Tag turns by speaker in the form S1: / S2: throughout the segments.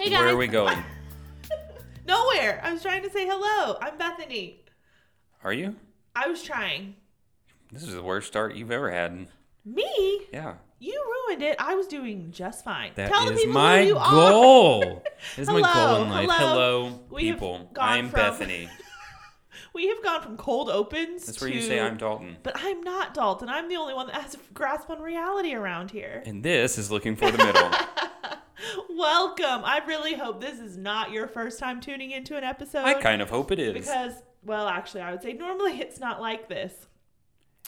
S1: Hey
S2: Where are we going?
S1: Nowhere. I was trying to say hello. I'm Bethany.
S2: Are you?
S1: I was trying.
S2: This is the worst start you've ever had.
S1: Me?
S2: Yeah.
S1: You ruined it. I was doing just fine.
S2: That
S1: Tell the people
S2: my
S1: who you are.
S2: goal. This is my
S1: Hello,
S2: goal in life.
S1: hello.
S2: Hello, people. I'm
S1: from-
S2: Bethany.
S1: We have gone from cold opens
S2: That's
S1: to
S2: where you say I'm Dalton.
S1: But I'm not Dalton. I'm the only one that has a grasp on reality around here.
S2: And this is looking for the middle.
S1: Welcome. I really hope this is not your first time tuning into an episode.
S2: I kind of hope it is.
S1: because well, actually, I would say normally it's not like this,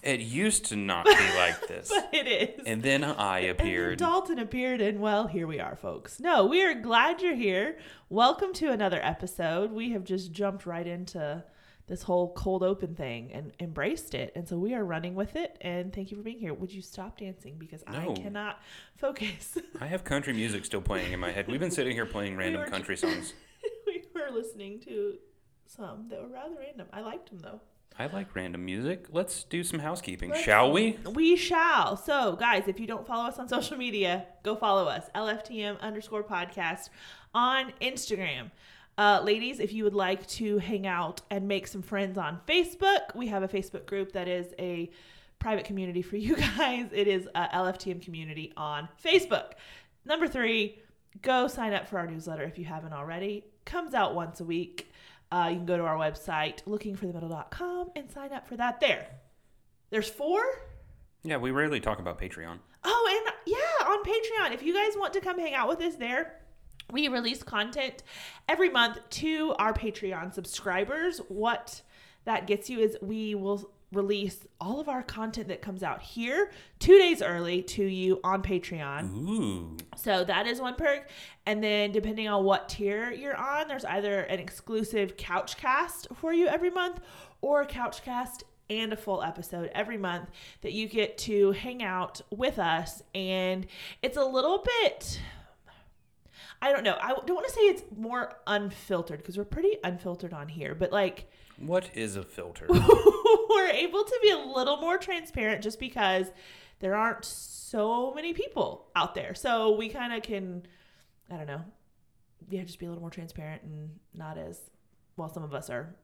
S2: It used to not be like this.
S1: but it is.
S2: And then I
S1: And
S2: appeared.
S1: Dalton appeared, and well, here we are, folks. No, we are glad you're here. Welcome to another episode. We have just jumped right into this whole cold open thing and embraced it. And so we are running with it. And thank you for being here. Would you stop dancing? Because
S2: No.
S1: I cannot focus.
S2: I have country music still playing in my head. We've been sitting here playing random
S1: were-
S2: country songs.
S1: we were listening to some that were rather random. I liked them though.
S2: I like random music. Let's do some housekeeping,
S1: Let's-
S2: shall we?
S1: We shall. So, guys, if you don't follow us on social media, go follow us. LFTM underscore podcast on Instagram. Uh, ladies, if you would like to hang out and make some friends on Facebook, we have a Facebook group that is a private community for you guys. It is a LFTM community on Facebook. Number three, go sign up for our newsletter if you haven't already. Comes out once a week. Uh, you can go to our website, lookingforthemiddle.com, and sign up for that there. There's four?
S2: Yeah, we rarely talk about Patreon.
S1: Oh, and yeah, on Patreon. If you guys want to come hang out with us there, we release content every month to our Patreon subscribers. What that gets you is we will release all of our content that comes out here two days early to you on Patreon.
S2: Ooh.
S1: So that is one perk. And then depending on what tier you're on, there's either an exclusive couch cast for you every month or a couch cast and a full episode every month that you get to hang out with us. And it's a little bit I don't know. I don't want to say it's more unfiltered because we're pretty unfiltered on here, but like
S2: What is a filter?
S1: we're able to be a little more transparent just because there aren't so many people out there. So we kind of can, I don't know, yeah, just be a little more transparent and not as well. Some of us are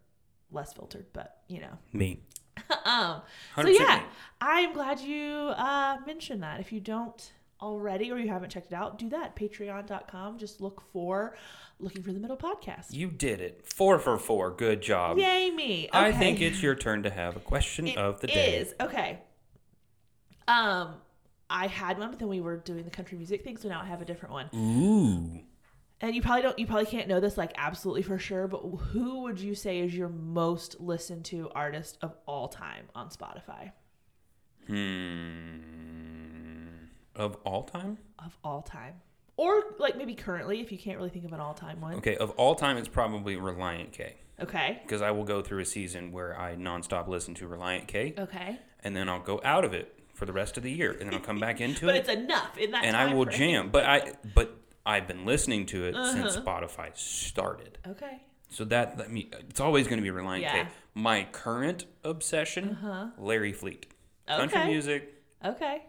S1: less filtered, but you know.
S2: Me.
S1: um, so yeah. I'm glad you uh, mentioned that. If you don't already or you haven't checked it out, do that. Patreon.com. Just look for Looking for the Middle podcast.
S2: You did it. Four for four. Good job.
S1: Yay me!
S2: I think it's your turn to have a question
S1: It
S2: of the day.
S1: is. okay. Um, I had one, but then we were doing the country music thing, so now I have a different one.
S2: Ooh.
S1: And you probably don't, you probably can't know this like absolutely for sure, but who would you say is your most listened to artist of all time on Spotify?
S2: Hmm. Of all time?
S1: Of all time, or like maybe currently, if you can't really think of an all-time one.
S2: Okay, of all time, it's probably Relient K.
S1: Okay.
S2: Because I will go through a season where I nonstop listen to Relient K,
S1: Okay.
S2: and then I'll go out of it for the rest of the year, and then I'll come back into
S1: But
S2: it, But
S1: it's enough in that.
S2: and I will
S1: frame.
S2: jam. But I, but I've been listening to it since
S1: Uh-huh.
S2: Spotify started.
S1: Okay.
S2: So that, let me, it's always going to be Relient
S1: Yeah.
S2: K. My current obsession,
S1: Uh-huh.
S2: Larry Fleet. Country music.
S1: Okay.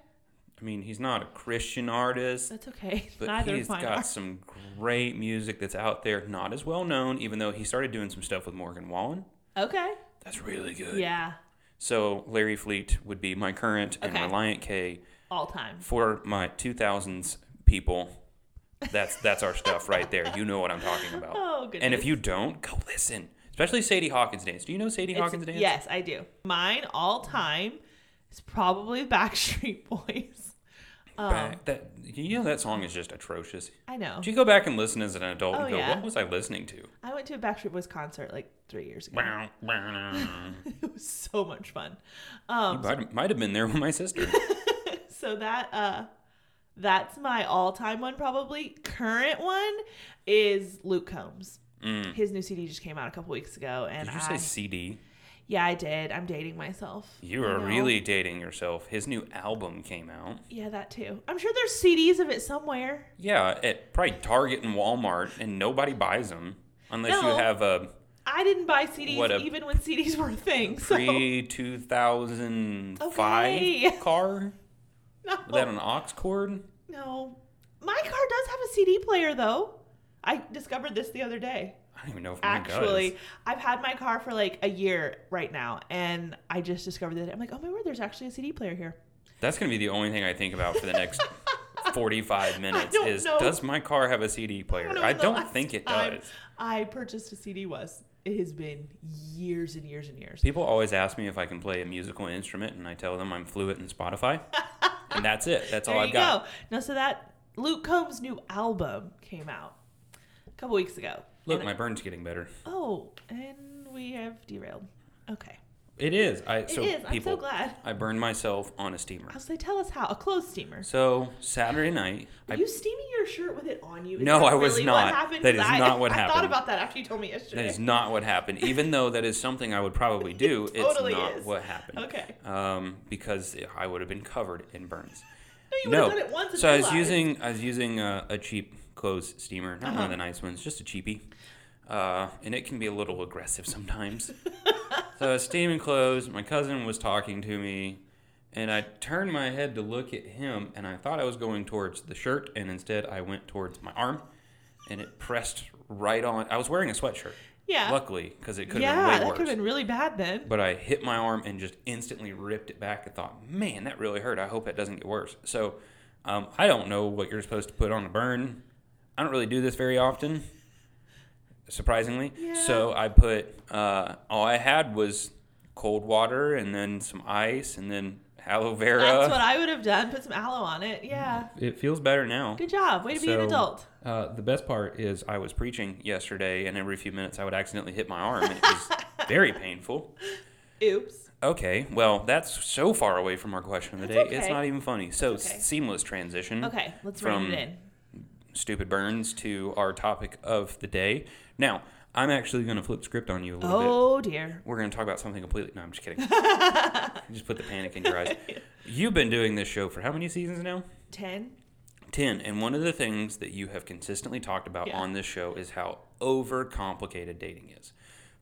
S2: I mean, he's not a Christian artist.
S1: That's okay.
S2: But
S1: Neither
S2: he's got some great music that's out there, not as well known, even though he started doing some stuff with Morgan Wallen.
S1: Okay.
S2: That's really good.
S1: Yeah.
S2: So Larry Fleet would be my current, and
S1: Okay.
S2: Relient K
S1: All time.
S2: for my 2000s people. That's that's our stuff right there. You know what I'm talking about.
S1: Oh goodness.
S2: and if you don't, go listen. Especially Sadie Hawkins dance. Do you know Sadie
S1: It's-
S2: Hawkins dance?
S1: Yes, I do. Mine all time is probably Backstreet Boys. Um,
S2: Back, that you know that song is just atrocious.
S1: I know.
S2: Did you go back and listen as an adult
S1: Oh,
S2: and go,
S1: yeah.
S2: what was I listening to?
S1: I went to a Backstreet Boys concert like three years ago. It was so much fun.
S2: You
S1: Um,
S2: might, might have been there with my sister.
S1: so that uh, that's my all-time one. Probably current one is Luke Combs.
S2: Mm.
S1: His new CD just came out a couple weeks ago, and
S2: Did you
S1: I
S2: say CD?
S1: Yeah I did. I'm dating myself.
S2: You are really dating yourself. His new album came out.
S1: yeah that too. I'm sure there's CDs of it somewhere.
S2: Yeah, at probably Target and Walmart, and nobody buys them unless
S1: No.
S2: you have a
S1: I didn't buy CDs
S2: What a
S1: even when CDs were a thing. So
S2: pre two thousand five
S1: Okay.
S2: car.
S1: no,
S2: Was that an aux cord?
S1: no. My car does have a CD player though. I discovered this the other day.
S2: I don't even know if
S1: Actually,
S2: does.
S1: I've had my car for like a year right now, and I just discovered that. I'm like, oh my word, there's actually a CD player here.
S2: That's going to be the only thing I think about for the next 45 minutes is
S1: know.
S2: does my car have a CD player? I
S1: when the
S2: don't think it does.
S1: I purchased a CD was. It has been years and years and years.
S2: People always ask me if I can play a musical instrument, and I tell them I'm fluent in Spotify. and that's it. That's all I've
S1: you
S2: got.
S1: go. No, so that Luke Combs' new album came out a couple weeks ago.
S2: Look,
S1: And-
S2: my burn's getting better.
S1: oh, and we have derailed. Okay,
S2: It is. I
S1: it
S2: so
S1: is. I'm
S2: people.
S1: so glad.
S2: I burned myself on a steamer.
S1: I'll say, tell us how. A clothes steamer.
S2: So Saturday night,
S1: Were
S2: I
S1: you steaming your shirt with it on you? Is
S2: No,
S1: that
S2: I was
S1: really
S2: not.
S1: What happened?
S2: That
S1: 'Cause
S2: is
S1: I,
S2: not what
S1: I thought
S2: happened.
S1: about that after you told me yesterday.
S2: that is not what happened. Even though that is something I would probably do, it's
S1: totally
S2: not
S1: is.
S2: what happened.
S1: Okay.
S2: Um, because I would have been covered in burns.
S1: No, you would have done it once. And
S2: So I was
S1: realized.
S2: using I was using a, a cheap clothes steamer, not one
S1: Uh-huh.
S2: of the nice ones, just a cheapie, uh, and it can be a little aggressive sometimes. so I was steaming clothes. My cousin was talking to me, and I turned my head to look at him, and I thought I was going towards the shirt, and instead I went towards my arm, and it pressed right on. I was wearing a sweatshirt,
S1: Yeah.
S2: luckily, because it could have
S1: yeah,
S2: been
S1: that
S2: way
S1: could have been really bad then.
S2: But I hit my arm and just instantly ripped it back. and thought, man, that really hurt. I hope it doesn't get worse. So um, I don't know what you're supposed to put on a burn. I don't really do this very often, surprisingly.
S1: Yeah.
S2: So I put, uh, all I had was cold water and then some ice and then aloe vera.
S1: That's what I would have done. Put some aloe on it. Yeah.
S2: it feels better now.
S1: Good job. Way to be an adult.
S2: Uh, the best part is I was preaching yesterday, and every few minutes I would accidentally hit my arm, and it was very painful.
S1: Oops.
S2: Okay, well, that's so far away from our question of the
S1: That's
S2: day. It's not even funny. So,
S1: okay.
S2: seamless transition.
S1: Okay, let's
S2: From-
S1: it in.
S2: Stupid burns to our topic of the day. Now, I'm actually going to flip script on you a little bit.
S1: Oh dear.
S2: We're going to talk about something completely. No, I'm just kidding. just put the panic in your eyes. You've been doing this show for how many seasons now?
S1: Ten.
S2: 10. And one of the things that you have consistently talked about
S1: Yeah.
S2: on this show is how overcomplicated dating is.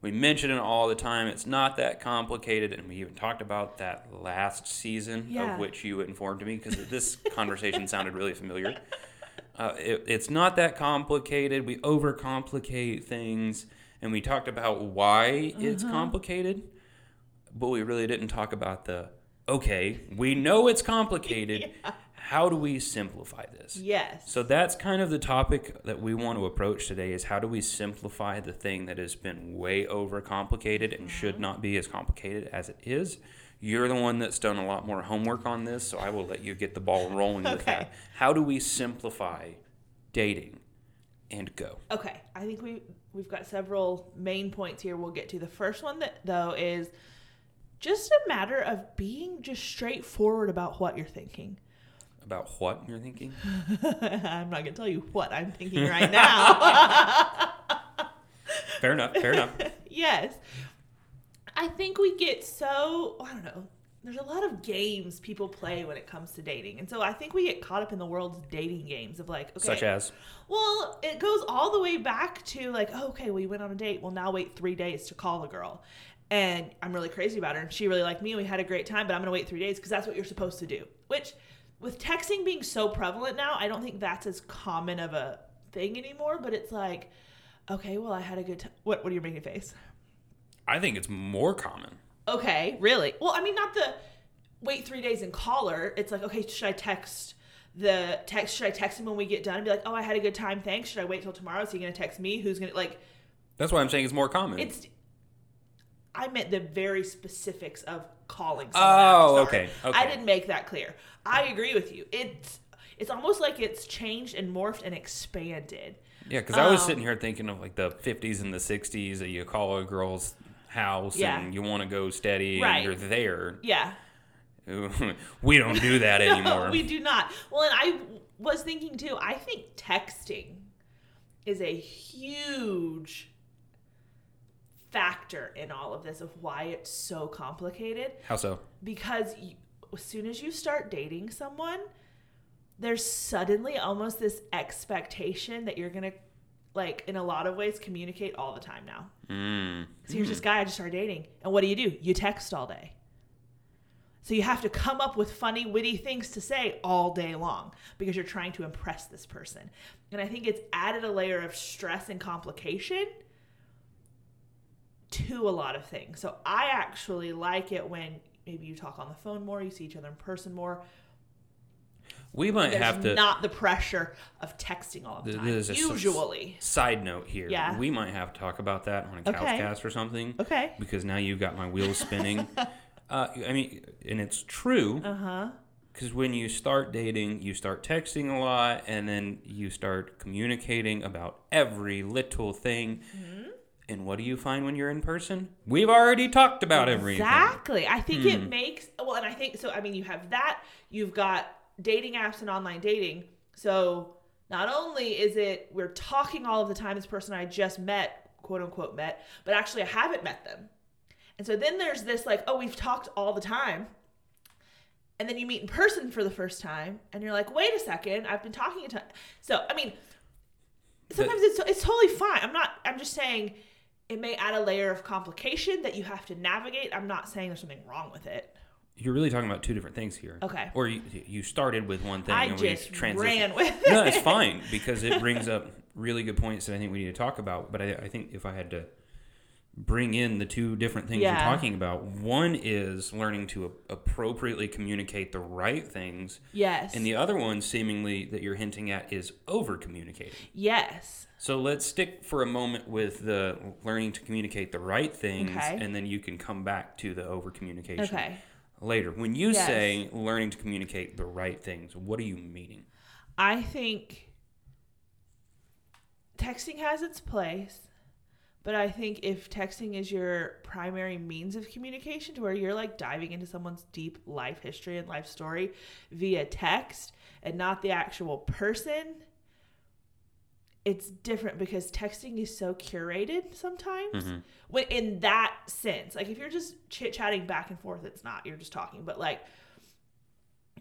S2: We mention it all the time. It's not that complicated. And we even talked about that last season
S1: Yeah.
S2: of which you informed me because this conversation sounded really familiar. Uh, it, it's not that complicated. We overcomplicate things. And we talked about why it's
S1: Uh-huh.
S2: complicated, but we really didn't talk about the okay, we know it's complicated. How do we simplify this?
S1: Yes.
S2: So that's kind of the topic that we want to approach today is how do we simplify the thing that has been way overcomplicated and
S1: Mm-hmm.
S2: should not be as complicated as it is. You're the one that's done a lot more homework on this, so I will let you get the ball rolling with that. How do we simplify dating and go?
S1: Okay, I think we we've got several main points here. We'll get to the first one that though is just a matter of being just straightforward about what you're thinking.
S2: About what you're thinking?
S1: I'm not gonna tell you what I'm thinking right now.
S2: Fair enough, fair enough.
S1: yes, I think we get so oh, I don't know. There's a lot of games people play when it comes to dating, and so I think we get caught up in the world's dating games of like, okay,
S2: Such as
S1: Well, it goes all the way back to like, oh, okay, we went on a date. Well, now wait three days to call the girl. And I'm really crazy about her. And she really liked me. And we had a great time, but I'm going to wait three days because that's what you're supposed to do. Which, with texting being so prevalent now, I don't think that's as common of a thing anymore. But it's like, okay, well, I had a good time. What, what are you making face?
S2: I think it's more common.
S1: Okay, really? Well, I mean, not the wait three days and call her. It's like, okay, should I text the text? Should I text him when we get done and be like, oh, I had a good time, thanks? Should I wait till tomorrow? Is he gonna text me? Who's gonna like?
S2: That's why I'm saying it's more common.
S1: It's. I meant the very specifics of calling. Someone
S2: Oh, okay, okay.
S1: I didn't make that clear. I agree with you. It's it's almost like it's changed and morphed and expanded.
S2: Yeah, because I was
S1: Um,
S2: sitting here thinking of like the 50s and the 60s that you call a girl's house
S1: Yeah.
S2: and you want to go steady
S1: Right.
S2: and you're there.
S1: Yeah.
S2: we don't do that anymore.
S1: No, we do not. Well, and I was thinking too, I think texting is a huge factor in all of this of why it's so complicated
S2: How so?
S1: because you, as soon as you start dating someone there's suddenly almost this expectation that you're gonna like in a lot of ways communicate all the time now
S2: Mm.
S1: so here's this guy I just started dating. And what do you do? You text all day. So you have to come up with funny, witty things to say all day long because you're trying to impress this person. And I think it's added a layer of stress and complication to a lot of things. So I actually like it when maybe you talk on the phone more, you see each other in person more.
S2: We might
S1: There's
S2: have to.
S1: not the pressure of texting all the
S2: Th-
S1: time.
S2: there's a s-
S1: Usually.
S2: Side note here.
S1: Yeah.
S2: We might have to talk about that on a
S1: Okay.
S2: couchcast or something.
S1: Okay.
S2: Because now you've got my wheels spinning. uh, I mean, and it's true.
S1: Uh huh.
S2: Because when you start dating, you start texting a lot, and then you start communicating about every little thing.
S1: Mm-hmm.
S2: And what do you find when you're in person? We've already talked about everything.
S1: Exactly. I think
S2: Hmm.
S1: it makes well, and I think so. I mean, you have that. You've got dating apps and online dating. So not only is it we're talking all of the time, this person I just met, quote unquote met, but actually I haven't met them. And so then there's this like, oh, we've talked all the time. And then you meet in person for the first time, and you're like, wait a second, I've been talking a ton. So I mean, sometimes it's it's totally fine. I'm not. I'm just saying it may add a layer of complication that you have to navigate. I'm not saying there's something wrong with it.
S2: You're really talking about two different things here.
S1: Okay.
S2: Or you, you started with one thing
S1: I
S2: and
S1: just
S2: we transitioned.
S1: ran with
S2: no, it's fine because it brings up really good points that I think we need to talk about. But I, I think if I had to bring in the two different things
S1: Yeah.
S2: you're talking about, one is learning to a- appropriately communicate the right things,
S1: Yes.
S2: and the other one, seemingly that you're hinting at, is over communicating.
S1: yes.
S2: So let's stick for a moment with the learning to communicate the right things,
S1: Okay.
S2: and then you can come back to the over communication
S1: Okay.
S2: Later. When you
S1: Yes.
S2: say learning to communicate the right things, what are you meaning?
S1: I think texting has its place, but I think if texting is your primary means of communication to where you're like diving into someone's deep life history and life story via text and not the actual person, it's different because texting is so curated sometimes.
S2: Mhm.
S1: When in that sense, like if you're just chit chatting back and forth, it's not. You're just talking. But like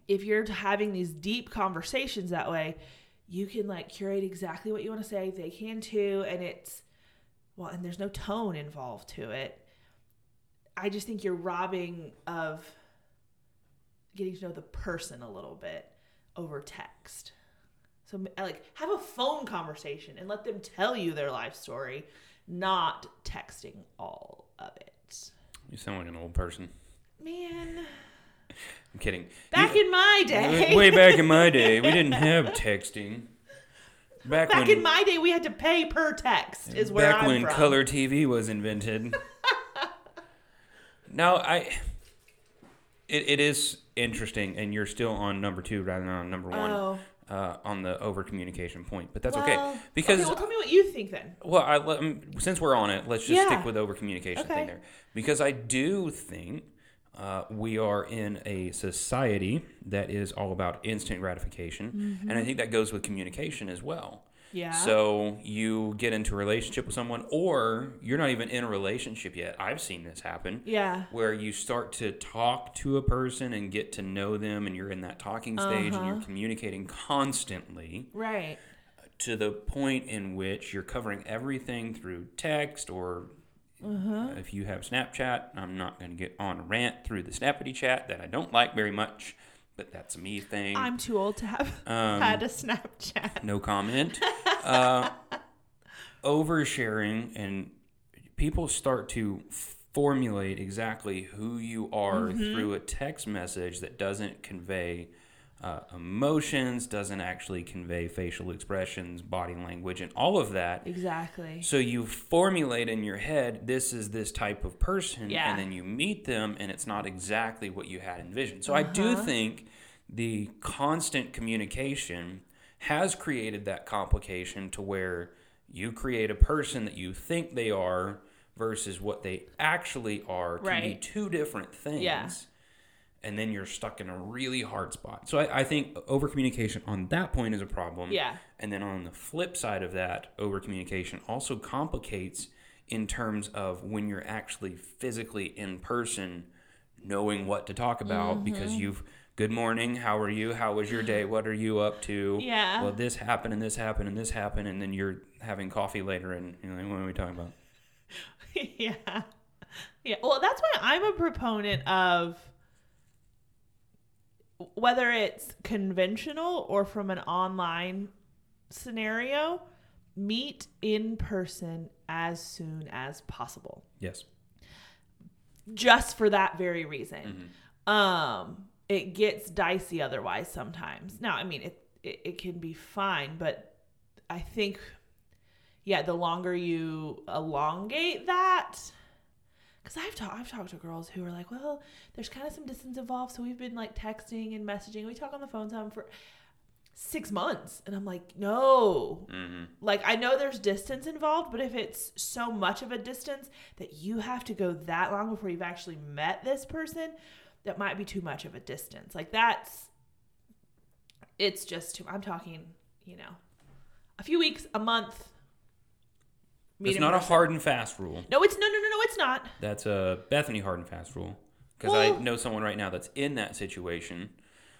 S1: if you're having these deep conversations that way, you can like curate exactly what you want to say. They can too, and it's well, and there's no tone involved to it. I just think you're robbing of getting to know the person a little bit over text. So like have a phone conversation and let them tell you their life story, not texting all of it.
S2: You sound like an old person.
S1: Man,
S2: I'm kidding.
S1: back
S2: You-
S1: in my day,
S2: way back in my day, we didn't have texting. Back,
S1: back
S2: when
S1: in my day, we had to pay per text. Is where
S2: back
S1: I'm
S2: when
S1: from.
S2: color TV was invented. now I. It, it is interesting, and you're still on number two rather than on number one
S1: Oh,
S2: uh, on the over communication point. But that's
S1: well,
S2: okay because
S1: okay, well, tell me what you think then.
S2: Well, I, let- um, since we're on it, let's just
S1: Yeah.
S2: stick with over communication
S1: Okay.
S2: thing there, because I do think uh, we are in a society that is all about instant gratification, and I think that goes with communication as well.
S1: Yeah.
S2: So you get into a relationship with someone, or you're not even in a relationship yet. I've seen this happen.
S1: yeah.
S2: Where you start to talk to a person and get to know them, and you're in that talking stage and you're
S1: Uh-huh.
S2: communicating constantly
S1: Right.
S2: to the point in which you're covering everything through text or
S1: Uh-huh.
S2: if you have Snapchat, I'm not going to get on a rant through the Snappity chat that I don't like very much, but that's me thing.
S1: I'm too old to have
S2: Um,
S1: had a Snapchat.
S2: no comment. uh, oversharing and people start to formulate exactly who you are
S1: Mm-hmm.
S2: through a text message that doesn't convey uh, emotions, doesn't actually convey facial expressions, body language, and all of that.
S1: Exactly.
S2: So you formulate in your head, this is this type of person,
S1: Yeah.
S2: and then you meet them, and it's not exactly what you had envisioned. So I do
S1: Uh-huh.
S2: think the constant communication has created that complication to where you create a person that you think they are versus what they actually are can be two different things.
S1: Yeah.
S2: And then you're stuck in a really hard spot. So I, I think over communication on that point is a problem.
S1: Yeah.
S2: And then on the flip side of that, over communication also complicates in terms of when you're actually physically in person, knowing what to talk about because
S1: Mm-hmm.
S2: you've good morning, how are you? How was your day? What are you up to?
S1: Yeah.
S2: Well, this happened and this happened and this happened, and then you're having coffee later, and you know, what are we talking about?
S1: yeah. Yeah. Well, that's why I'm a proponent of whether it's conventional or from an online scenario, meet in person as soon as possible.
S2: Yes.
S1: Just for that very reason. Um, it gets dicey otherwise sometimes. Now, I mean, it, it, it can be fine, but I think, yeah, the longer you elongate that, because I've talked I've talked to girls who are like, well, there's kind of some distance involved, so we've been like texting and messaging. We talk on the phone some for six months, and I'm like, no,
S2: Mm-hmm.
S1: like I know there's distance involved, but if it's so much of a distance that you have to go that long before you've actually met this person, that might be too much of a distance. Like that's it's just too I'm talking, you know, a few weeks, a month. Meet
S2: It's not a hard and fast rule.
S1: No, it's no no no no, it's not.
S2: That's a Bethany hard and fast rule. Because I know someone right now that's in that situation. Uh,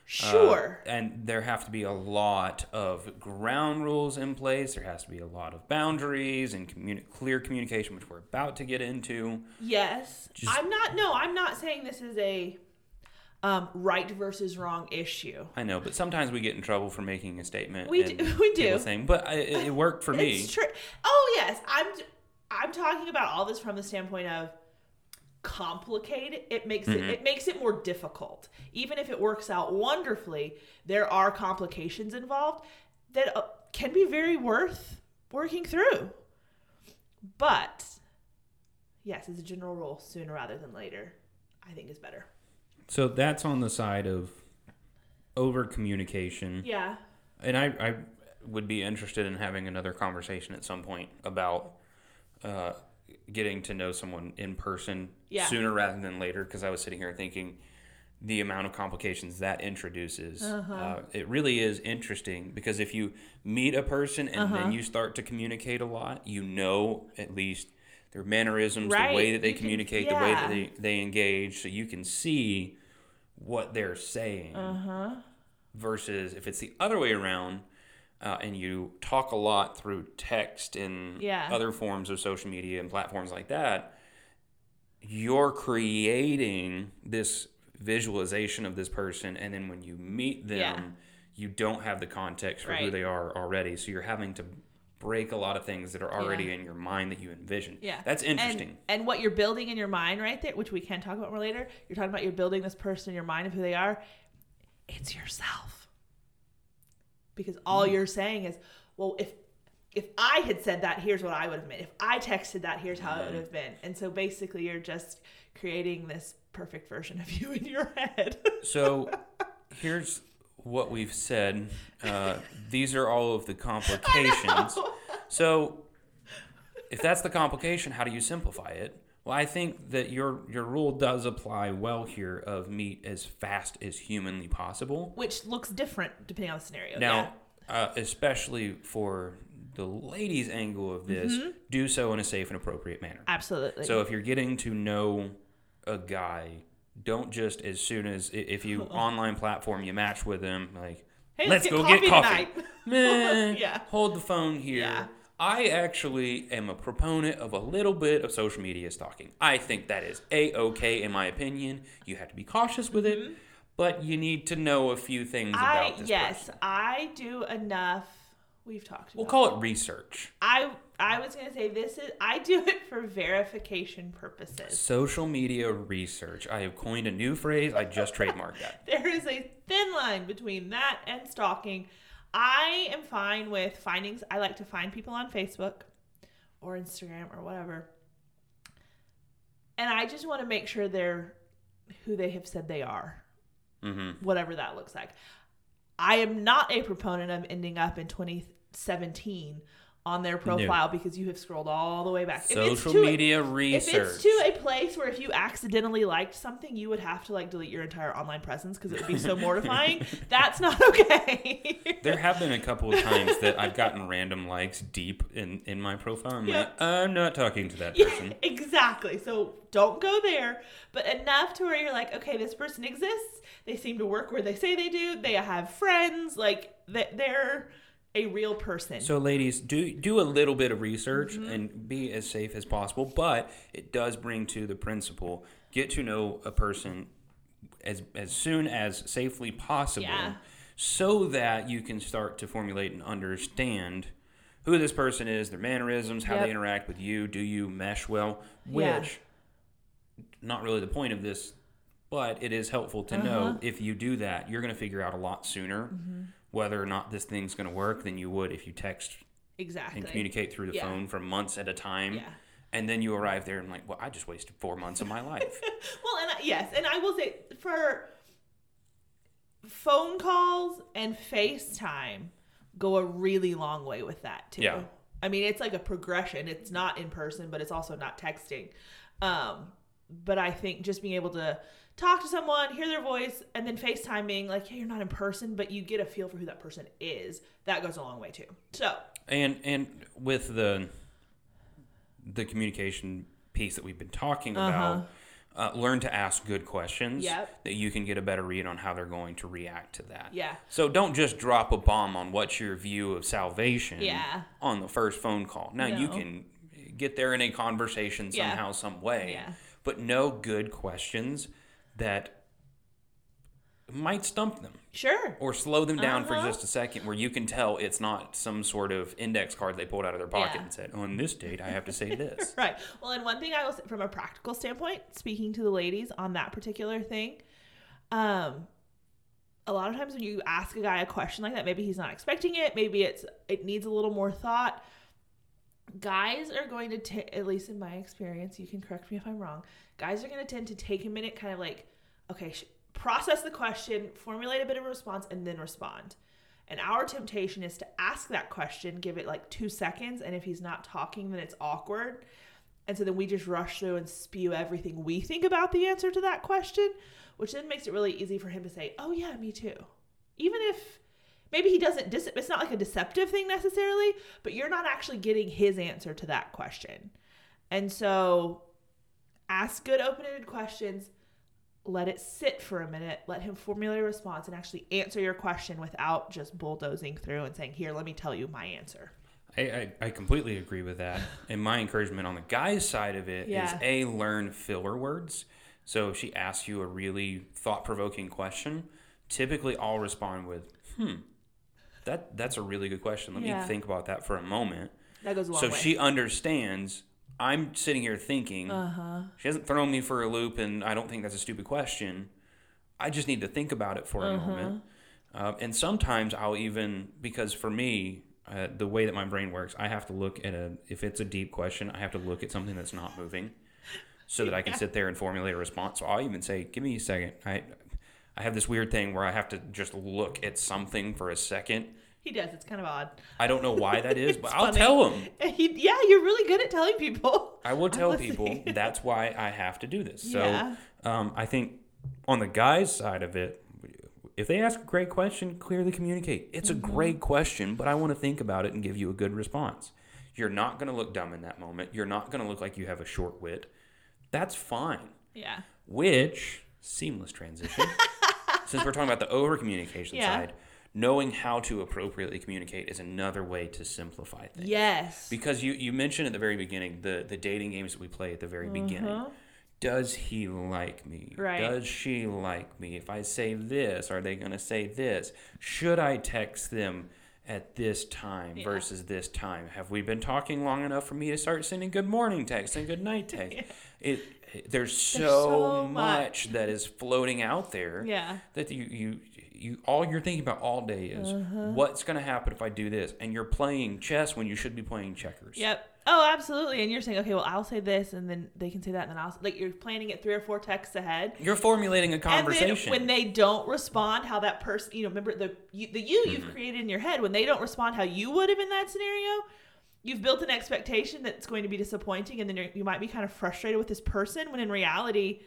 S1: Sure.
S2: and there have to be a lot of ground rules in place. There has to be a lot of boundaries and communi- clear communication, which we're about to get into.
S1: Yes.
S2: Just-
S1: I'm not no, I'm not saying this is a um, right versus wrong issue.
S2: I know, but sometimes we get in trouble for making a statement.
S1: We do- we do.
S2: Saying, but I, it, it worked for me.
S1: It's true. Oh yes, I'm. I'm talking about all this from the standpoint of complicated. It makes
S2: Mm-hmm.
S1: it. It makes it more difficult. Even if it works out wonderfully, there are complications involved that uh, can be very worth working through. But yes, as a general rule, sooner rather than later, I think is better.
S2: So that's on the side of over communication.
S1: Yeah.
S2: And I, I would be interested in having another conversation at some point about uh, getting to know someone in person
S1: Yeah.
S2: sooner rather than later. Because I was sitting here thinking the amount of complications that introduces.
S1: Uh-huh.
S2: Uh, it really is interesting because if you meet a person and
S1: Uh-huh.
S2: then you start to communicate a lot, you know at least their mannerisms,
S1: Right.
S2: the way that they
S1: You can-
S2: communicate, the way that they, they engage, so you can see what they're saying
S1: Uh huh.
S2: versus if it's the other way around uh, and you talk a lot through text and
S1: Yeah.
S2: other forms of social media and platforms like that you're creating this visualization of this person and then when you meet them
S1: Yeah.
S2: you don't have the context for who they are already so you're having to break a lot of things that are already
S1: Yeah.
S2: in your mind that you envision
S1: Yeah.
S2: that's interesting
S1: And, and what you're building in your mind right there, which we can talk about more later, you're talking about you're building this person in your mind of who they are. It's yourself. Because all
S2: Mm.
S1: you're saying is, well, if if I had said that, here's what I would have meant. If I texted that, here's how it would have been. And so basically you're just creating this perfect version of you in your head.
S2: So here's what we've said. Uh, these are all of the complications. So if that's the complication, how do you simplify it? Well, I think that your your rule does apply well here of meet as fast as humanly possible.
S1: Which looks different depending on the scenario.
S2: Now, uh, especially for the ladies' angle of this,
S1: Mm-hmm.
S2: do so in a safe and appropriate manner.
S1: Absolutely.
S2: So if you're getting to know a guy, don't just as soon as if you online platform you match with them like
S1: Hey,
S2: let's,
S1: let's
S2: go
S1: get
S2: get
S1: coffee
S2: coffee. Man,
S1: Yeah.
S2: hold the phone here.
S1: Yeah.
S2: I actually am a proponent of a little bit of social media stalking. I think that is a okay in my opinion. You have to be cautious with it, but you need to know a few things
S1: Mm-hmm. I
S2: about this
S1: yes,
S2: person.
S1: I do enough. We've talked about
S2: We'll call it research.
S1: I I was gonna say this is I do it for verification purposes.
S2: Social media research. I have coined a new phrase. I just trademarked that.
S1: There is a thin line between that and stalking. I am fine with findings. I like to find people on Facebook or Instagram or whatever, and I just want to make sure they're who they have said they are,
S2: hmm
S1: whatever that looks like. I am not a proponent of ending up in 2017 on their profile because you have scrolled all the way back. If
S2: Social media
S1: If
S2: research.
S1: it's to a place where if you accidentally liked something, you would have to like delete your entire online presence because it would be so mortifying. That's not okay.
S2: There have been a couple of times that I've gotten random likes deep in, in my profile. I'm
S1: Yeah.
S2: like, I'm not talking to that
S1: yeah,
S2: person.
S1: exactly. So don't go there, but enough to where you're like, okay, this person exists. They seem to work where they say they do. They have friends. Like they- they're a real person.
S2: So, ladies, do do a little bit of research
S1: Mm-hmm.
S2: and be as safe as possible. But it does bring to the principle: get to know a person as as soon as safely possible,
S1: Yeah.
S2: so that you can start to formulate and understand who this person is, their mannerisms, how
S1: Yep.
S2: they interact with you. Do you mesh well?
S1: Yeah.
S2: Which, not really the point of this, but it is helpful to
S1: Uh-huh.
S2: know if you do that, you're going to figure out a lot sooner
S1: Mm-hmm.
S2: Whether or not this thing's going to work than you would if you text
S1: Exactly.
S2: and communicate through the
S1: Yeah.
S2: phone for months at a time.
S1: Yeah.
S2: And then you arrive there and like, well, I just wasted four months of my life.
S1: Well, and I- yes, and I will say for phone calls and FaceTime go a really long way with that too.
S2: Yeah.
S1: I mean, it's like a progression. It's not in person, but it's also not texting. Um, but I think just being able to talk to someone, hear their voice, and then FaceTime being like, hey, you're not in person, but you get a feel for who that person is, that goes a long way too. So,
S2: and and with the the communication piece that we've been talking about, uh, learn to ask good questions
S1: Uh-huh. Yep.
S2: that you can get a better read on how they're going to react to that.
S1: yeah.
S2: So don't just drop a bomb on what's your view of salvation
S1: Yeah.
S2: on the first phone call. Now you can get there in a conversation
S1: Yeah.
S2: somehow, some way,
S1: Yeah.
S2: but no good questions that might stump them
S1: Sure.
S2: or slow them down
S1: Uh-huh.
S2: for just a second where you can tell it's not some sort of index card they pulled out of their pocket
S1: Yeah.
S2: and said, on this date, I have to say this.
S1: Right. Well, and one thing I will say from a practical standpoint, speaking to the ladies on that particular thing, um, a lot of times when you ask a guy a question like that, maybe he's not expecting it, maybe it's it needs a little more thought. Guys are going to, ta- at least in my experience, you can correct me if I'm wrong. Guys are going to tend to take a minute, kind of like, okay, sh- process the question, formulate a bit of a response, and then respond. And our temptation is to ask that question, give it like two seconds, and if he's not talking, then it's awkward. And so then we just rush through and spew everything we think about the answer to that question, which then makes it really easy for him to say, Oh, yeah, me too. Even if maybe he doesn't, dis- it's not like a deceptive thing necessarily, but you're not actually getting his answer to that question. And so ask good, open ended questions, let it sit for a minute, let him formulate a response, and actually answer your question without just bulldozing through and saying, Here, let me tell you my answer.
S2: I, I, I completely agree with that. And my encouragement on the guy's side of it is
S1: Yeah.
S2: A, learn filler words. So if she asks you a really thought provoking question, typically I'll respond with, hmm, that, that's a really good question. Let
S1: Yeah.
S2: me think about that for a moment.
S1: That goes a long
S2: So
S1: way.
S2: she understands. I'm sitting here thinking,
S1: uh huh.
S2: she hasn't thrown me for a loop, and I don't think that's a stupid question. I just need to think about it for a
S1: Uh-huh.
S2: moment. Uh, and sometimes I'll even, because for me, uh, the way that my brain works, I have to look at a, if it's a deep question, I have to look at something that's not moving so that I can
S1: Yeah.
S2: sit there and formulate a response. So I'll even say, give me a second. I, I have this weird thing where I have to just look at something for a second.
S1: He does. It's kind of odd.
S2: I don't know why that is, but
S1: It's
S2: I'll tell him.
S1: He, yeah, you're really good at telling people.
S2: I will tell people that's why I have to do this. So
S1: Yeah.
S2: um, I think on the guy's side of it, if they ask a great question, clearly communicate. It's
S1: Mm-hmm.
S2: a great question, but I want to think about it and give you a good response. You're not going to look dumb in that moment. You're not going to look like you have a short wit. That's fine.
S1: Yeah.
S2: Which, seamless transition, since we're talking about the over communication
S1: Yeah.
S2: side, knowing how to appropriately communicate is another way to simplify things.
S1: Yes.
S2: Because you, you mentioned at the very beginning the, the dating games that we play at the very mm-hmm. beginning. Does he like me?
S1: Right.
S2: Does she like me? If I say this, are they going to say this? Should I text them at this time
S1: Yeah.
S2: versus this time? Have we been talking long enough for me to start sending good morning texts and good night texts? it, it- there's so,
S1: so
S2: much that is floating out there
S1: yeah.
S2: that you you you all you're thinking about all day is
S1: Uh-huh.
S2: what's going to happen if I do this, and you're playing chess when you should be playing checkers.
S1: Yep. Oh, absolutely. And you're saying, okay, well, I'll say this, and then they can say that, and then I'll like you're planning it three or four texts ahead.
S2: You're formulating a
S1: And
S2: conversation.
S1: then when they don't respond, how that person, you know, remember the you, the you
S2: Mm-hmm.
S1: you've created in your head when they don't respond how you would have in that scenario, you've built an expectation that's going to be disappointing, and then you're, you might be kind of frustrated with this person when in reality,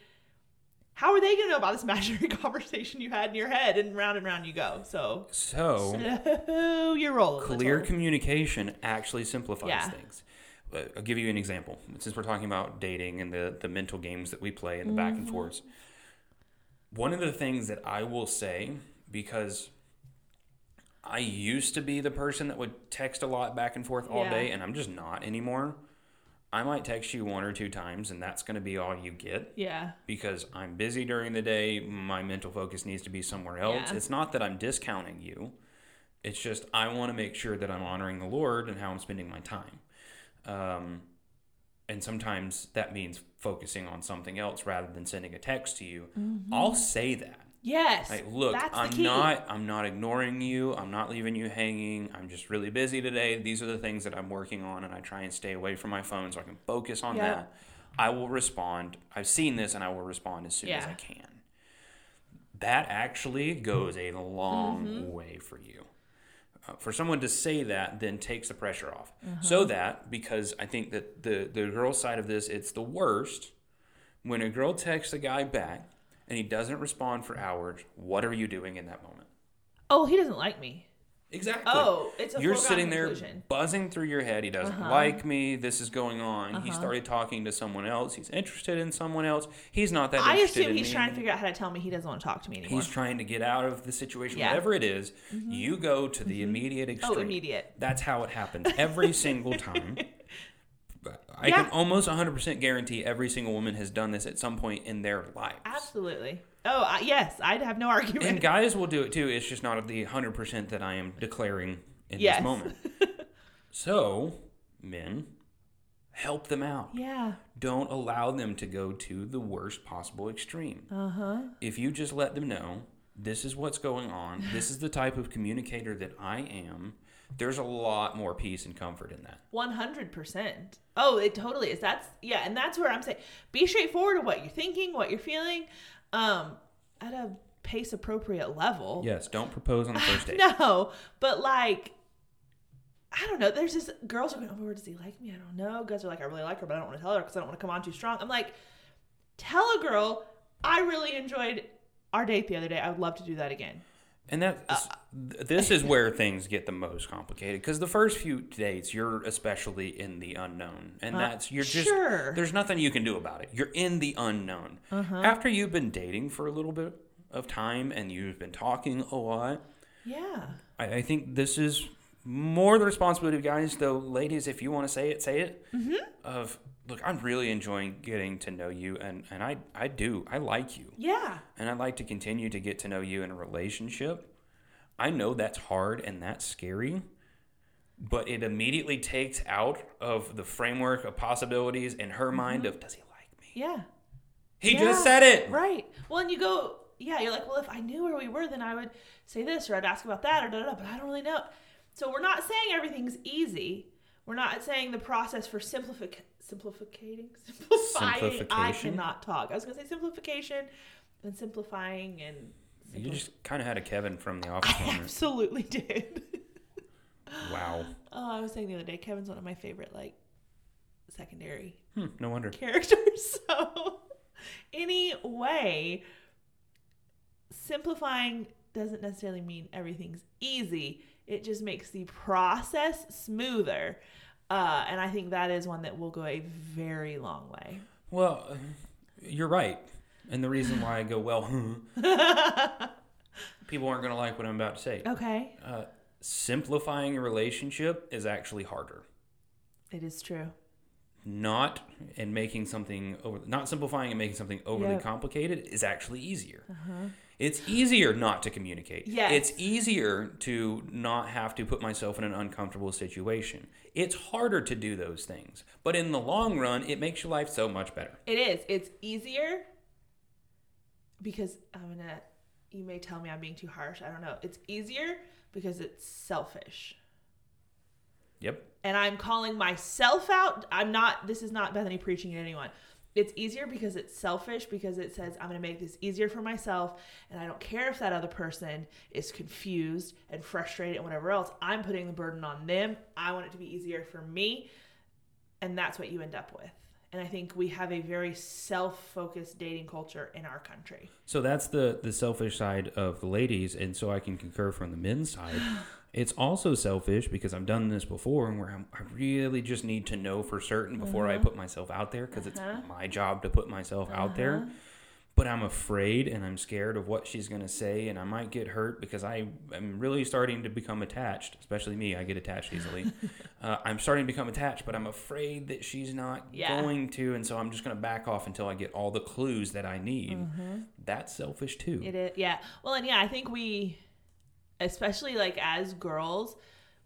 S1: how are they going to know about this imaginary conversation you had in your head? And round and round you go. So,
S2: so
S1: so you're rolling.
S2: clear communication actually simplifies
S1: Yeah.
S2: things. I'll give you an example. Since we're talking about dating and the, the mental games that we play and the back and
S1: Mm-hmm.
S2: forths, one of the things that I will say, because I used to be the person that would text a lot back and forth all
S1: Yeah.
S2: day, and I'm just not anymore. I might text you one or two times, and that's going to be all you get
S1: Yeah.
S2: because I'm busy during the day. My mental focus needs to be somewhere else.
S1: Yeah.
S2: It's not that I'm discounting you. It's just I want to make sure that I'm honoring the Lord and how I'm spending my time. Um, and sometimes that means focusing on something else rather than sending a text to you. I'll say that.
S1: Yes.
S2: Like, look, I'm not I'm not ignoring you. I'm not leaving you hanging. I'm just really busy today. These are the things that I'm working on and I try and stay away from my phone so I can focus on
S1: Yep.
S2: that. I will respond. I've seen this and I will respond as soon as I can. That actually goes a long
S1: Mm-hmm.
S2: way for you. Uh, for someone to say that then takes the pressure off.
S1: Mm-hmm.
S2: So that because I think that the the girl side of this it's the worst when a girl texts a guy back and he doesn't respond for hours, what are you doing in that moment?
S1: Oh, he doesn't like me.
S2: Exactly.
S1: Oh, it's a
S2: You're sitting there
S1: conclusion.
S2: buzzing through your head. He doesn't
S1: Uh-huh.
S2: like me. This is going on. He started talking to someone else. He's interested in someone else. He's not that
S1: I
S2: interested
S1: assume he's
S2: me.
S1: trying to figure out how to tell me he doesn't want to talk to me anymore.
S2: He's trying to get out of the situation,
S1: Yeah. Mm-hmm.
S2: whatever it is. You go to the immediate extreme.
S1: oh, immediate.
S2: That's how it happens every single time. I
S1: Yeah.
S2: can almost 100% guarantee every single woman has done this at some point in their lives.
S1: Absolutely. Oh, I, yes. I'd have no argument.
S2: And guys will do it too. It's just not the 100% that I am declaring in
S1: Yes.
S2: this moment. so, men, help them out.
S1: yeah.
S2: Don't allow them to go to the worst possible extreme.
S1: Uh huh.
S2: If you just let them know, this is what's going on, this is the type of communicator that I am, there's a lot more peace and comfort in that.
S1: One hundred percent. Oh, it totally is. That's yeah, and that's where I'm saying be straightforward of what you're thinking, what you're feeling, um, at a pace appropriate level.
S2: Yes, don't propose on the first date.
S1: No, but like, I don't know. There's this girls are going, oh, where does he like me? I don't know. Guys are like, I really like her, but I don't want to tell her because I don't want to come on too strong. I'm like, tell a girl, I really enjoyed our date the other day. I would love to do that again.
S2: And that
S1: Uh,
S2: this is where things get the most complicated because the first few dates you're especially in the unknown, and that's you're just
S1: Uh, sure. Uh-huh.
S2: there's nothing you can do about it. You're in the unknown. After you've been dating for a little bit of time and you've been talking a lot,
S1: Yeah.
S2: I, I think this is more the responsibility of guys, though. Ladies, if you want to say it, say it.
S1: Mm-hmm.
S2: Of look, I'm really enjoying getting to know you, and and I I do I like you
S1: Yeah.
S2: and I'd like to continue to get to know you in a relationship. I know that's hard and that's scary, but it immediately takes out of the framework of possibilities in her mind of does he like me?
S1: Yeah.
S2: He
S1: Mm-hmm. Yeah.
S2: just said it.
S1: Right. Well, and you go, yeah, you're like, well, if I knew where we were, then I would say this or I'd ask about that or da da da, but I don't really know. So we're not saying everything's easy. We're not saying the process for simplific simplificating simplifying. I cannot talk. I was gonna say simplification and simplifying and
S2: You just kind of had a Kevin from The Office
S1: I
S2: moment.
S1: absolutely did.
S2: Wow.
S1: Oh, I was saying the other day, Kevin's one of my favorite like secondary
S2: Hmm, no wonder.
S1: characters. So, anyway, simplifying doesn't necessarily mean everything's easy. It just makes the process smoother. Uh, and I think that is one that will go a very long way.
S2: Well, you're right. And the reason why I go, well, people aren't going to like what I'm about to say.
S1: Okay.
S2: Uh, simplifying a relationship is actually harder.
S1: It is true.
S2: not and making something over not simplifying and making something overly
S1: Yep.
S2: complicated is actually easier it's easier not to communicate
S1: Yes.
S2: it's easier to not have to put myself in an uncomfortable situation it's harder to do those things but in the long run it makes your life so much better
S1: It is. It's easier because oh, I'm gonna. You may tell me I'm being too harsh. I don't know. It's easier because it's selfish.
S2: yep
S1: and I'm calling myself out. I'm not, this is not Bethany preaching at anyone. It's easier because it's selfish, because it says, I'm going to make this easier for myself. And I don't care if that other person is confused and frustrated and whatever else. I'm putting the burden on them. I want it to be easier for me. And that's what you end up with. And I think we have a very self focused dating culture in our country.
S2: so that's the the selfish side of the ladies and so i can concur from the men's side it's also selfish because i've done this before and where I'm, i really just need to know for certain before i mm-hmm. put myself out there because it's uh-huh. my job to put myself out there uh-huh. but I'm afraid and I'm scared of what she's going to say, and I might get hurt because I am really starting to become attached. Especially me, I get attached easily. uh, I'm starting to become attached, but I'm afraid that she's not
S1: Yeah.
S2: going to, and so I'm just going to back off until I get all the clues that I need. Mm-hmm. That's selfish too.
S1: It is, yeah. Well, and yeah, I think we, especially like as girls,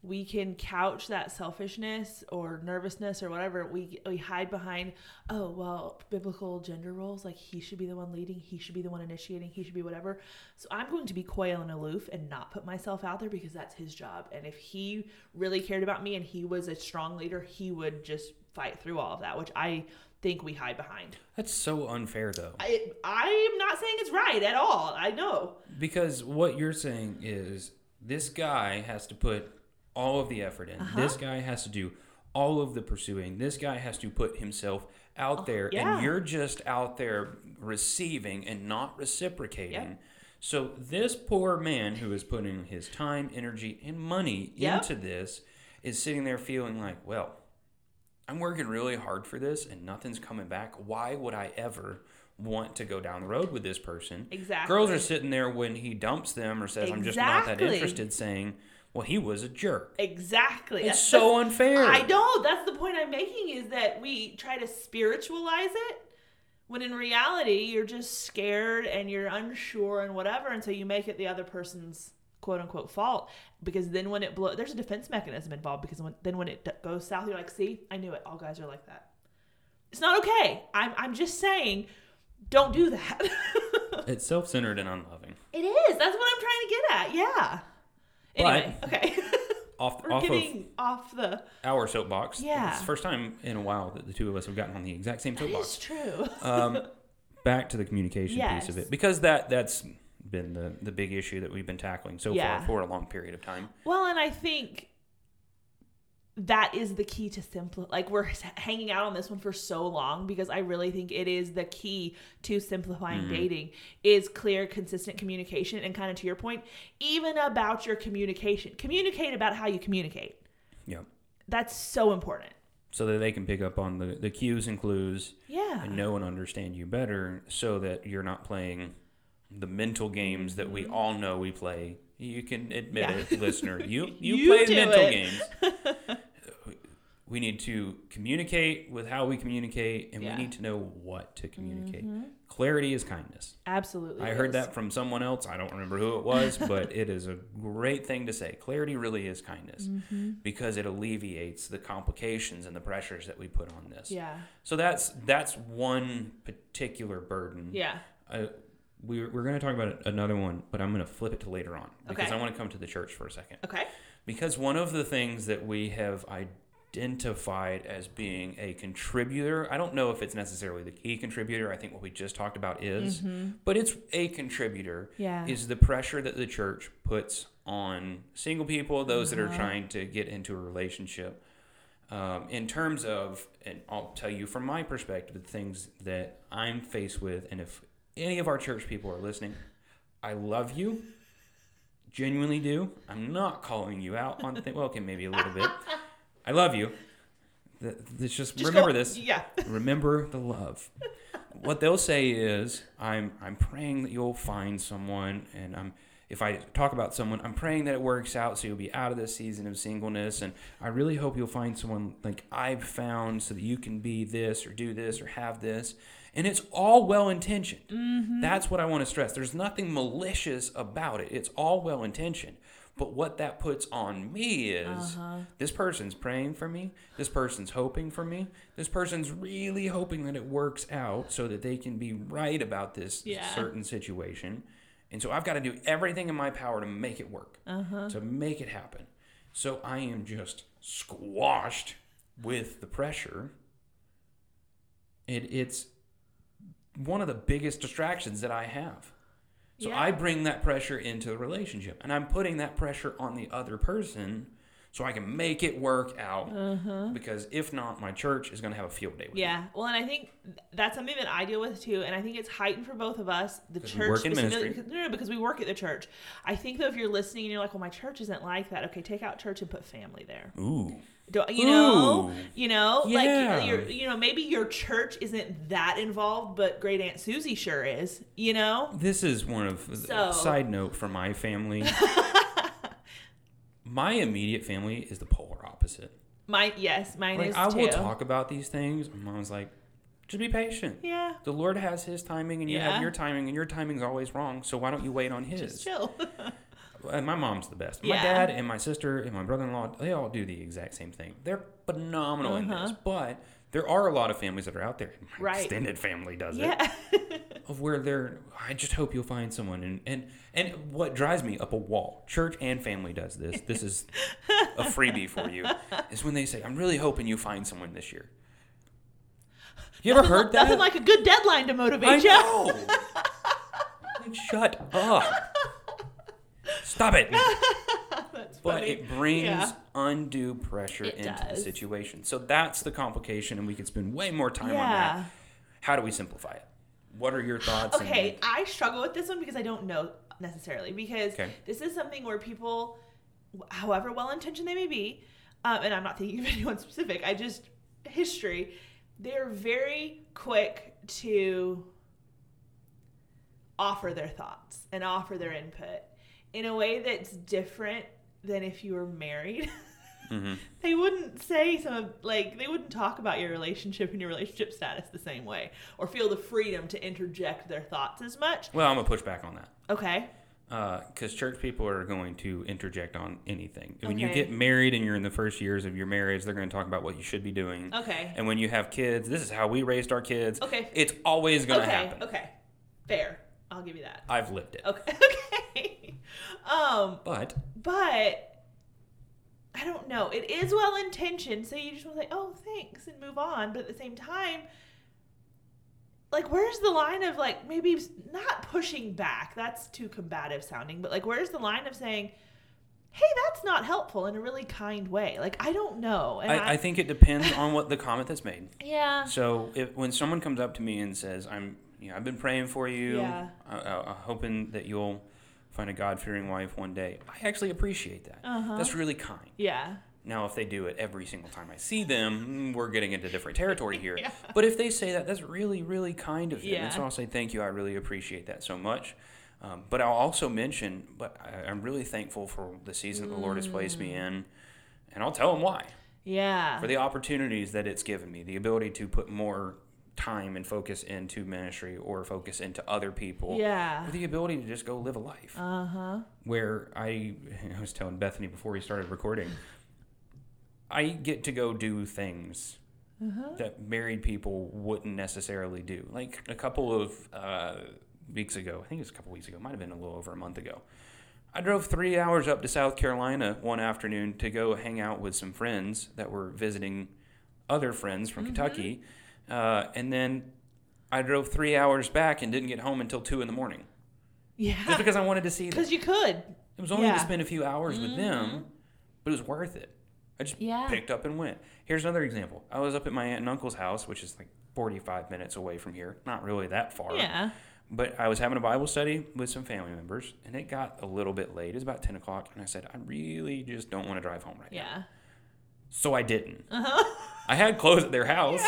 S1: we can couch that selfishness or nervousness or whatever. We we hide behind, oh well, biblical gender roles. Like he should be the one leading, he should be the one initiating, he should be whatever. So I'm going to be coy and aloof and not put myself out there because that's his job. And if he really cared about me and he was a strong leader, he would just fight through all of that, which I think we hide behind.
S2: That's so unfair though.
S1: I I am not saying it's right at all. I know.
S2: Because what you're saying is this guy has to put all of the effort in.
S1: Uh-huh.
S2: This guy has to do all of the pursuing. This guy has to put himself out there
S1: Oh, yeah.
S2: and you're just out there receiving and not reciprocating.
S1: Yep.
S2: So this poor man who is putting his time, energy, and money
S1: Yep.
S2: into this is sitting there feeling like, well, I'm working really hard for this and nothing's coming back. Why would I ever want to go down the road with this person?
S1: Exactly.
S2: Girls are sitting there when he dumps them or says, I'm just not that interested, saying, well, he was a jerk.
S1: Exactly.
S2: It's
S1: That's-
S2: so unfair.
S1: I know. That's the point I'm making is that we try to spiritualize it when in reality you're just scared and you're unsure and whatever, and so you make it the other person's quote unquote fault because then when it blows, there's a defense mechanism involved because when, then when it d- goes south, you're like, see, I knew it. All guys are like that. It's not okay. I'm I'm just saying, don't do that.
S2: It's self centered and unloving.
S1: it is. That's what I'm trying to get at. Yeah. Anyway, okay.
S2: Off,
S1: We're
S2: off of
S1: off the.
S2: our soapbox.
S1: Yeah.
S2: It's the first time in a while that the two of us have gotten on the exact same soapbox.
S1: true.
S2: Um, back to the communication piece of it. Because that that's been the, the big issue that we've been tackling so
S1: Yeah.
S2: far for a long period of time.
S1: Well, and I think that is the key to simple. Like we're hanging out on this one for so long because I really think it is the key to simplifying
S2: Mm-hmm.
S1: dating is clear, consistent communication, and kind of to your point, even about your communication. Communicate about how you communicate.
S2: Yeah.
S1: That's so important.
S2: So that they can pick up on the, the cues and clues
S1: Yeah.
S2: and know and understand you better so that you're not playing the mental games that we all know we play. You can admit
S1: Mm-hmm. Yeah.
S2: it, listener. You you,
S1: You
S2: play mental
S1: it.
S2: games. we need to communicate with how we communicate and
S1: Yeah. Mm-hmm.
S2: we need to know what to communicate. Clarity is kindness.
S1: Absolutely.
S2: I
S1: it
S2: heard
S1: is.
S2: that from someone else. I don't remember who it was, but it is a great thing to say. Clarity really is kindness
S1: Mm-hmm.
S2: because it alleviates the complications and the pressures that we put on this.
S1: Yeah.
S2: So that's that's one particular burden.
S1: Yeah.
S2: Uh, we're we're going to talk about another one, but I'm going to flip it to later on because
S1: Okay.
S2: I want to come to the church for a second.
S1: Okay.
S2: Because one of the things that we have identified as being a contributor, I don't know if it's necessarily the key contributor. I think what we just talked about is, but it's a contributor.
S1: Mm-hmm. Yeah.
S2: Is the pressure that the church puts on single people, those that are
S1: Uh-huh.
S2: trying to get into a relationship. Um, in terms of, and I'll tell you from my perspective, the things that I'm faced with, and if any of our church people are listening, I love you genuinely do. I'm not calling you out on things. Well, okay, maybe a little bit. I love you. This just,
S1: Just
S2: remember
S1: go-
S2: this.
S1: Yeah.
S2: Remember the love. What they'll say is, I'm I'm praying that you'll find someone, and I'm if I talk about someone, I'm praying that it works out so you'll be out of this season of singleness, and I really hope you'll find someone like I've found so that you can be this or do this or have this. And it's all well intentioned. Mm-hmm. That's what I want to stress. There's nothing malicious about it. It's all well intentioned. But what that puts on me is uh-huh. this person's praying for me. This person's hoping for me. This person's really hoping that it works out so that they can be right about this
S1: Yeah.
S2: certain situation. And so I've got to do everything in my power to make it work, uh-huh. to make it happen. So I am just squashed with the pressure. It, it's one of the biggest distractions that I have. So
S1: Yeah.
S2: I bring that pressure into the relationship, and I'm putting that pressure on the other person so I can make it work out. Uh-huh. Because if not, my church is going to have a field day with me.
S1: Yeah. Well, and I think that's something that I deal with too, and I think it's heightened for both of us. The church,
S2: work in ministry.
S1: because- no, no, because we work at the church. I think though, if you're listening and you're like, "Well, my church isn't like that," okay, take out church and put family there.
S2: Ooh,
S1: Do, you know,
S2: Ooh.
S1: you know,
S2: Yeah.
S1: like you're, you know, maybe your church isn't that involved, but Great Aunt Susie sure is. You know,
S2: This is one of
S1: So- uh,
S2: side note for my family. my immediate family is the polar opposite.
S1: my yes, mine
S2: Like
S1: is
S2: I
S1: too.
S2: will talk about these things. My mom's like, just be patient.
S1: Yeah,
S2: The Lord has His timing, and you
S1: Yeah.
S2: have your timing, and your timing's always wrong. So why don't you wait on His?
S1: just chill.
S2: And my mom's the best. My
S1: Yeah.
S2: dad and my sister and my brother-in-law, they all do the exact same thing. They're phenomenal in this.
S1: Uh-huh.
S2: But there are a lot of families that are out there. My
S1: Right.
S2: extended family does it. Of where they're, I just hope you'll find someone. And, and and what drives me up a wall, church and family does this. This is a freebie for you. Is when they say, "I'm really hoping you find someone this year." You ever heard that?
S1: nothing like a good deadline to
S2: I
S1: motivate you.
S2: know. Like, Shut up. Stop it.
S1: That's
S2: But
S1: funny.
S2: it brings
S1: Yeah.
S2: undue pressure
S1: It
S2: into the situation. So that's the complication, and we could spend way more time on that. How do we simplify it? What are your thoughts? and-
S1: Okay, I struggle with this one because I don't know necessarily because
S2: Okay.
S1: this is something where people, however well intentioned they may be, um, and I'm not thinking of anyone specific. I just history. They're very quick to offer their thoughts and offer their input in a way that's different than if you were married.
S2: Mhm.
S1: they wouldn't say some of like they wouldn't talk about your relationship and your relationship status the same way or feel the freedom to interject their thoughts as much
S2: Well, I'm gonna push back on that
S1: okay
S2: because church people are going to interject on anything. When you get married and you're in the first years of your marriage, they're going to talk about what you should be doing.
S1: okay
S2: And when you have kids, this is how we raised our kids.
S1: Okay.
S2: It's always going to
S1: okay
S2: happen.
S1: okay fair i'll give you that
S2: I've lived it.
S1: okay okay um
S2: But
S1: but I don't know. It is well intentioned, so you just want to say, "Oh, thanks," and move on. But at the same time, like, where's the line of like maybe not pushing back? That's too combative sounding. But like, where's the line of saying, "Hey, that's not helpful" in a really kind way? Like, I don't know. And
S2: I, I think it depends on what the comment that's made.
S1: yeah,
S2: So if when someone comes up to me and says, "I'm, you know, I've been praying for you,
S1: Yeah.
S2: I, I, I'm hoping that you'll find a God-fearing wife one day," I actually appreciate that.
S1: Uh-huh.
S2: That's really kind.
S1: yeah,
S2: Now, if they do it every single time I see them, mm, we're getting into different territory here.
S1: Yeah.
S2: But if they say that, that's really, really kind of them.
S1: Yeah.
S2: And so I'll say, thank you. I really appreciate that so much. Um, but I'll also mention, but I, I'm really thankful for the season that the Lord has placed me
S1: Mm.
S2: in. And I'll tell them why.
S1: yeah,
S2: For the opportunities that it's given me, the ability to put more time and focus into ministry or focus into other people.
S1: yeah,
S2: the ability to just go live a life
S1: uh huh,
S2: where I, I was telling Bethany before we started recording, I get to go do things
S1: uh-huh.
S2: that married people wouldn't necessarily do. Like a couple of uh, weeks ago, I think it was a couple weeks ago, might have been a little over a month ago. I drove three hours up to South Carolina one afternoon to go hang out with some friends that were visiting other friends from Kentucky. Uh, and then I drove three hours back and didn't get home until two in the morning.
S1: Yeah.
S2: Just because I wanted to see them.
S1: because you could,
S2: It was only
S1: Yeah.
S2: to spend a few hours with them, but it was worth it. I just
S1: Yeah.
S2: picked up and went. Here's another example. I was up at my aunt and uncle's house, which is like 45 minutes away from here. Not really that far.
S1: yeah,
S2: But I was having a Bible study with some family members, and it got a little bit late. It was about 10 o'clock, and I said, I really just don't want to drive home right now.
S1: yeah,
S2: So I didn't.
S1: uh-huh.
S2: I had clothes at their house,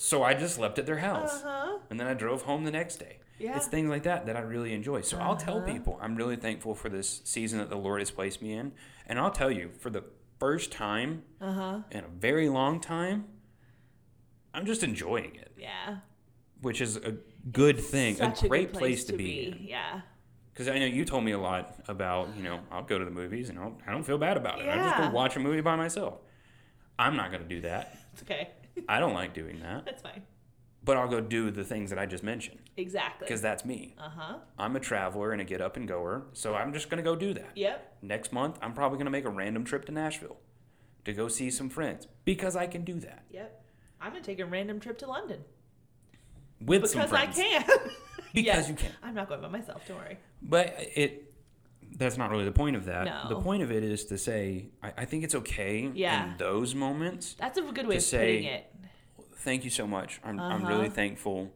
S2: so I just slept at their house.
S1: Uh-huh.
S2: And then I drove home the next day.
S1: Yeah.
S2: It's things like that that I really enjoy. So I'll tell
S1: Uh-huh.
S2: people I'm really thankful for this season that the Lord has placed me in. And I'll tell you, for the first time
S1: Uh-huh.
S2: in a very long time, I'm just enjoying it,
S1: Yeah.
S2: which is a good thing,
S1: Such
S2: a great
S1: good
S2: place, to be. in.
S1: Yeah.
S2: Because I know you told me a lot about, you know, I'll go to the movies and I'll, I don't feel bad about it. I just
S1: Yeah.
S2: go watch a movie by myself. I'm not going to do that.
S1: It's okay.
S2: I don't like doing that.
S1: That's fine.
S2: But I'll go do the things that I just mentioned
S1: Exactly.
S2: because that's me.
S1: Uh-huh.
S2: I'm a traveler and a get up and goer, so I'm just going to go do that.
S1: Yep.
S2: Next month, I'm probably going to make a random trip to Nashville to go see some friends because I can do that
S1: Yep. I'm gonna take a random trip to London
S2: with some
S1: because I
S2: friends.
S1: can.
S2: Because
S1: Yeah.
S2: you can.
S1: I'm not going by myself. Don't worry.
S2: But it that's not really the point of that.
S1: No.
S2: The point of it is to say I, I think it's okay
S1: Yeah.
S2: in those moments.
S1: That's a good way
S2: To
S1: of
S2: say-
S1: putting it.
S2: Thank you so much. I'm I'm
S1: Uh-huh.
S2: really thankful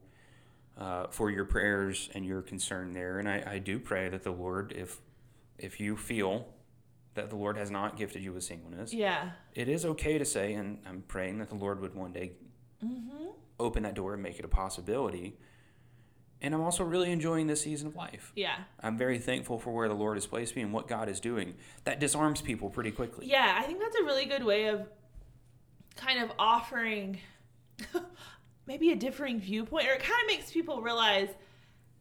S2: uh, for your prayers and your concern there, and I, I do pray that the Lord, if if you feel that the Lord has not gifted you with singleness,
S1: Yeah.
S2: it is okay to say, and I'm praying that the Lord would one day
S1: Mm-hmm.
S2: open that door and make it a possibility. And I'm also really enjoying this season of life.
S1: Yeah.
S2: I'm very thankful for where the Lord has placed me and what God is doing. That disarms people pretty quickly.
S1: Yeah, I think that's a really good way of kind of offering maybe a differing viewpoint, or it kind of makes people realize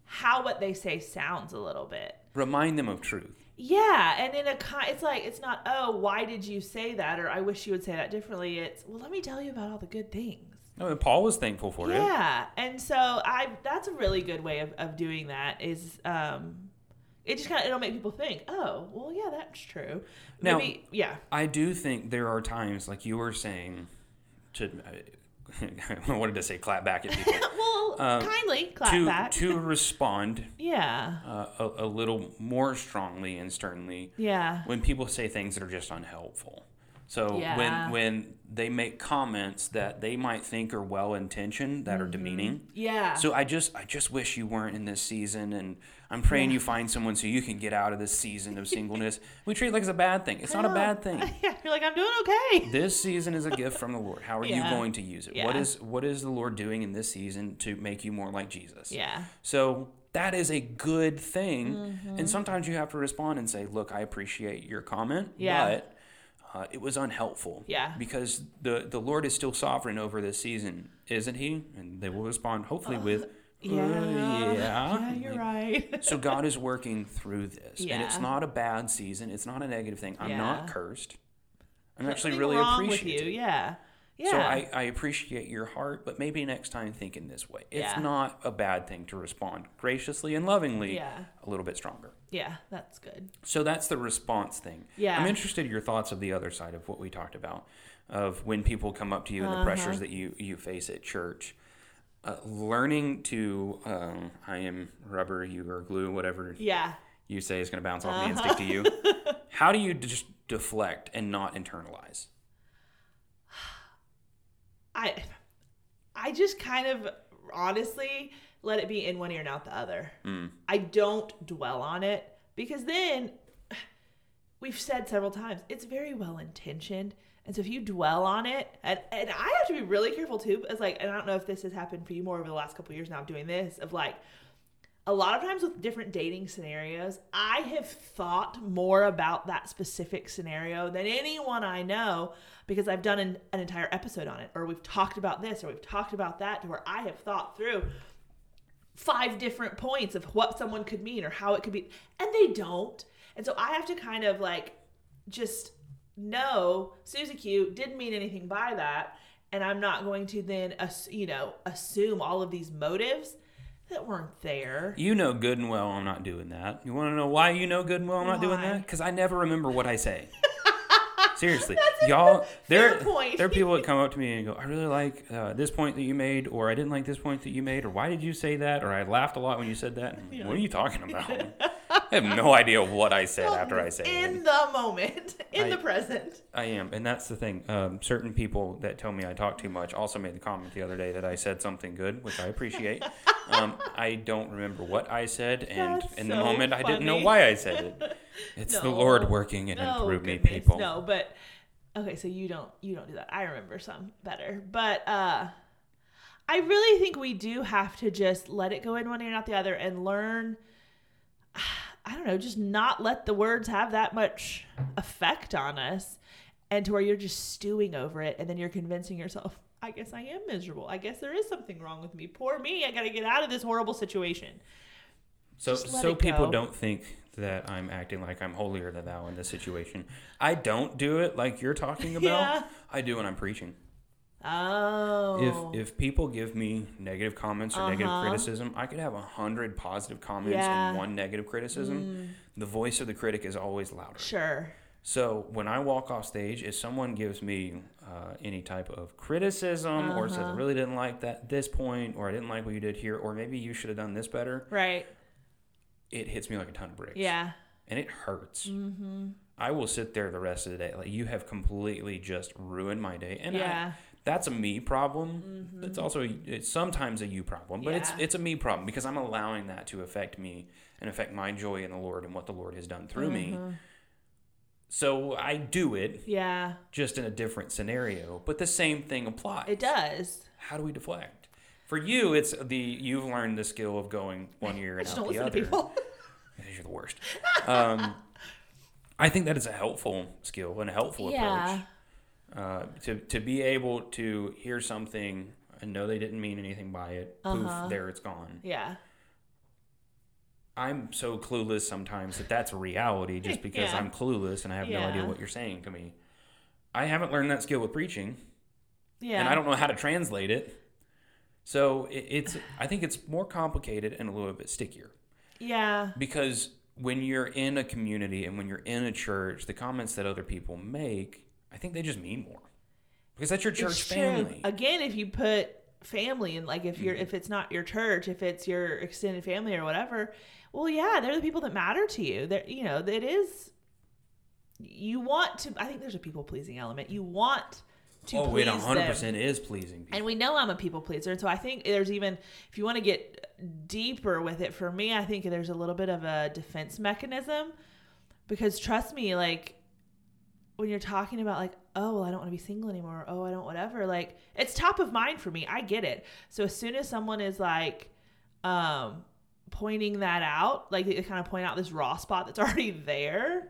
S1: how what they say sounds a little bit.
S2: Remind them of truth.
S1: Yeah, and in a kind, it's like it's not oh why did you say that or I wish you would say that differently. It's well let me tell you about all the good things.
S2: Oh, and Paul was thankful for it.
S1: Yeah, and so I that's a really good way of, of doing that is um it just kind of it'll make people think oh well yeah that's true
S2: Now-
S1: maybe yeah
S2: I do think there are times, like you were saying, to I wanted to say clap back at people.
S1: well kindly clap
S2: to
S1: back
S2: to respond
S1: yeah
S2: uh, a, a little more strongly and sternly
S1: yeah
S2: when people say things that are just unhelpful. So
S1: Yeah.
S2: when when they make comments that they might think are well intentioned that are demeaning.
S1: yeah
S2: So I just I just wish you weren't in this season and I'm praying you find someone so you can get out of this season of singleness. we treat it like it's a bad thing. It's not a bad thing.
S1: yeah you're like I'm doing okay
S2: This season is a gift from the Lord. How are
S1: Yeah.
S2: you going to use it? What
S1: Yeah.
S2: is what is the Lord doing in this season to make you more like Jesus?
S1: yeah
S2: So that is a good thing.
S1: Mm-hmm.
S2: And sometimes you have to respond and say, "Look, I appreciate your comment,
S1: Yeah.
S2: but uh, it was unhelpful."
S1: Yeah.
S2: Because the the Lord is still sovereign over this season, isn't He? And they will respond hopefully with,
S1: yeah
S2: "Uh, yeah."
S1: yeah you're right
S2: So God is working through this, and it's not a bad season. It's not a negative thing. I'm not cursed. I'm actually really appreciative.
S1: you yeah yeah
S2: So I, I appreciate your heart, but maybe next time think in this way. It's
S1: Yeah.
S2: not a bad thing to respond graciously and lovingly,
S1: Yeah.
S2: a little bit stronger.
S1: Yeah that's good
S2: So that's the response thing.
S1: Yeah.
S2: I'm interested in your thoughts of the other side of what we talked about, of when people come up to you and the
S1: Uh-huh.
S2: pressures that you, you face at church. Uh, learning to, um, I am rubber, you are glue, whatever
S1: yeah
S2: you say is going to bounce off me and
S1: Uh-huh.
S2: stick to you. How do you just deflect and not internalize?
S1: I I just kind of honestly let it be in one ear and out the other.
S2: Mm.
S1: I don't dwell on it because then we've said several times it's very well intentioned. And so if you dwell on it, and, and I have to be really careful too, as like, and I don't know if this has happened for you more over the last couple of years now of doing this, of like, a lot of times with different dating scenarios, I have thought more about that specific scenario than anyone I know because I've done an, an entire episode on it, or we've talked about this, or we've talked about that, to where I have thought through five different points of what someone could mean or how it could be, and they don't. And so I have to kind of like just know Susie Q didn't mean anything by that, and I'm not going to then, you know, assume all of these motives that weren't there.
S2: You know good and well I'm not doing that. You want to know why you know good and well I'm not doing that? Because I never remember what I say. Seriously, y'all. There, there are people that come up to me and go, "I really like uh, this point that you made," or "I didn't like this point that you made," or "Why did you say that?" or "I laughed a lot when you said that." And, What are you talking about? I have no idea what I said after I said it.
S1: in the moment, in
S2: I-
S1: the present.
S2: I am, and that's the thing. Um, certain people that tell me I talk too much also made the comment the other day that I said something good, which I appreciate. um, I don't remember what I said, and
S1: That's
S2: in the
S1: so
S2: moment, I didn't know why I said it. It's the Lord working in and
S1: No,
S2: through me, people.
S1: No, but okay, so you don't you don't do that. I remember some better, but uh, I really think we do have to just let it go in one ear and out the other, and learn. I don't know, just not let the words have that much effect on us, and to where you're just stewing over it, and then you're convincing yourself. I guess I am miserable. I guess there is something wrong with me. Poor me. I got to get out of this horrible situation.
S2: So, so people
S1: go.
S2: don't think that I'm acting like I'm holier than thou in this situation. I don't do it like you're talking about.
S1: Yeah.
S2: I do when I'm preaching.
S1: Oh.
S2: If if people give me negative comments or negative
S1: Uh-huh.
S2: criticism, I could have a hundred positive comments
S1: Yeah. Mm.
S2: and one negative criticism. The voice of the critic is always louder.
S1: sure.
S2: So when I walk off stage, if someone gives me uh, any type of criticism or says I
S1: Uh-huh.
S2: really didn't like that this point, or I didn't like what you did here, or maybe you should have done this better,
S1: Right.
S2: It hits me like a ton of bricks.
S1: Yeah.
S2: and it hurts.
S1: Mm-hmm.
S2: I will sit there the rest of the day like you have completely just ruined my day, and I-
S1: yeah.
S2: that's a me problem. It's also it's sometimes a you problem, but it's
S1: Mm-hmm. Yeah.
S2: it's a me problem because I'm allowing that to affect me and affect my joy in the Lord and what the Lord has done through me.
S1: Mhm.
S2: So I do it
S1: Yeah.
S2: just in a different scenario, but the same thing applies.
S1: It does.
S2: How do we deflect? For you, it's the you've learned the skill of going one ear and out the other. You're the worst. Um, I think that is a helpful skill and a helpful
S1: yeah.
S2: approach. Uh, to to be able to hear something and know they didn't mean anything by it,
S1: Uh-huh.
S2: poof, there it's gone.
S1: Yeah.
S2: I'm so clueless sometimes that that's a reality just because
S1: Yeah.
S2: I'm clueless and I have no idea what you're saying to me. I haven't learned that skill with preaching,
S1: Yeah.
S2: and I don't know how to translate it. So it, it's I think it's more complicated and a little bit stickier
S1: Yeah.
S2: because when you're in a community and when you're in a church, the comments that other people make, I think they just mean more because that's your church family.
S1: Again, if you put family and like if you're
S2: Mhm.
S1: if it's not your church, if it's your extended family or whatever, well, yeah, they're the people that matter to you. They're you know it is. You want to. I think there's a people pleasing element. You want to
S2: oh,
S1: please
S2: it 100
S1: them.
S2: percent is pleasing. People.
S1: And we know I'm a people pleaser. And so I think there's even, if you want to get deeper with it, for me, I think there's a little bit of a defense mechanism. Because trust me, like, when you're talking about, like, oh, well, I don't want to be single anymore. Oh, I don't, whatever. Like, it's top of mind for me. I get it. So as soon as someone is like, um, pointing that out, like, they kind of point out this raw spot that's already there.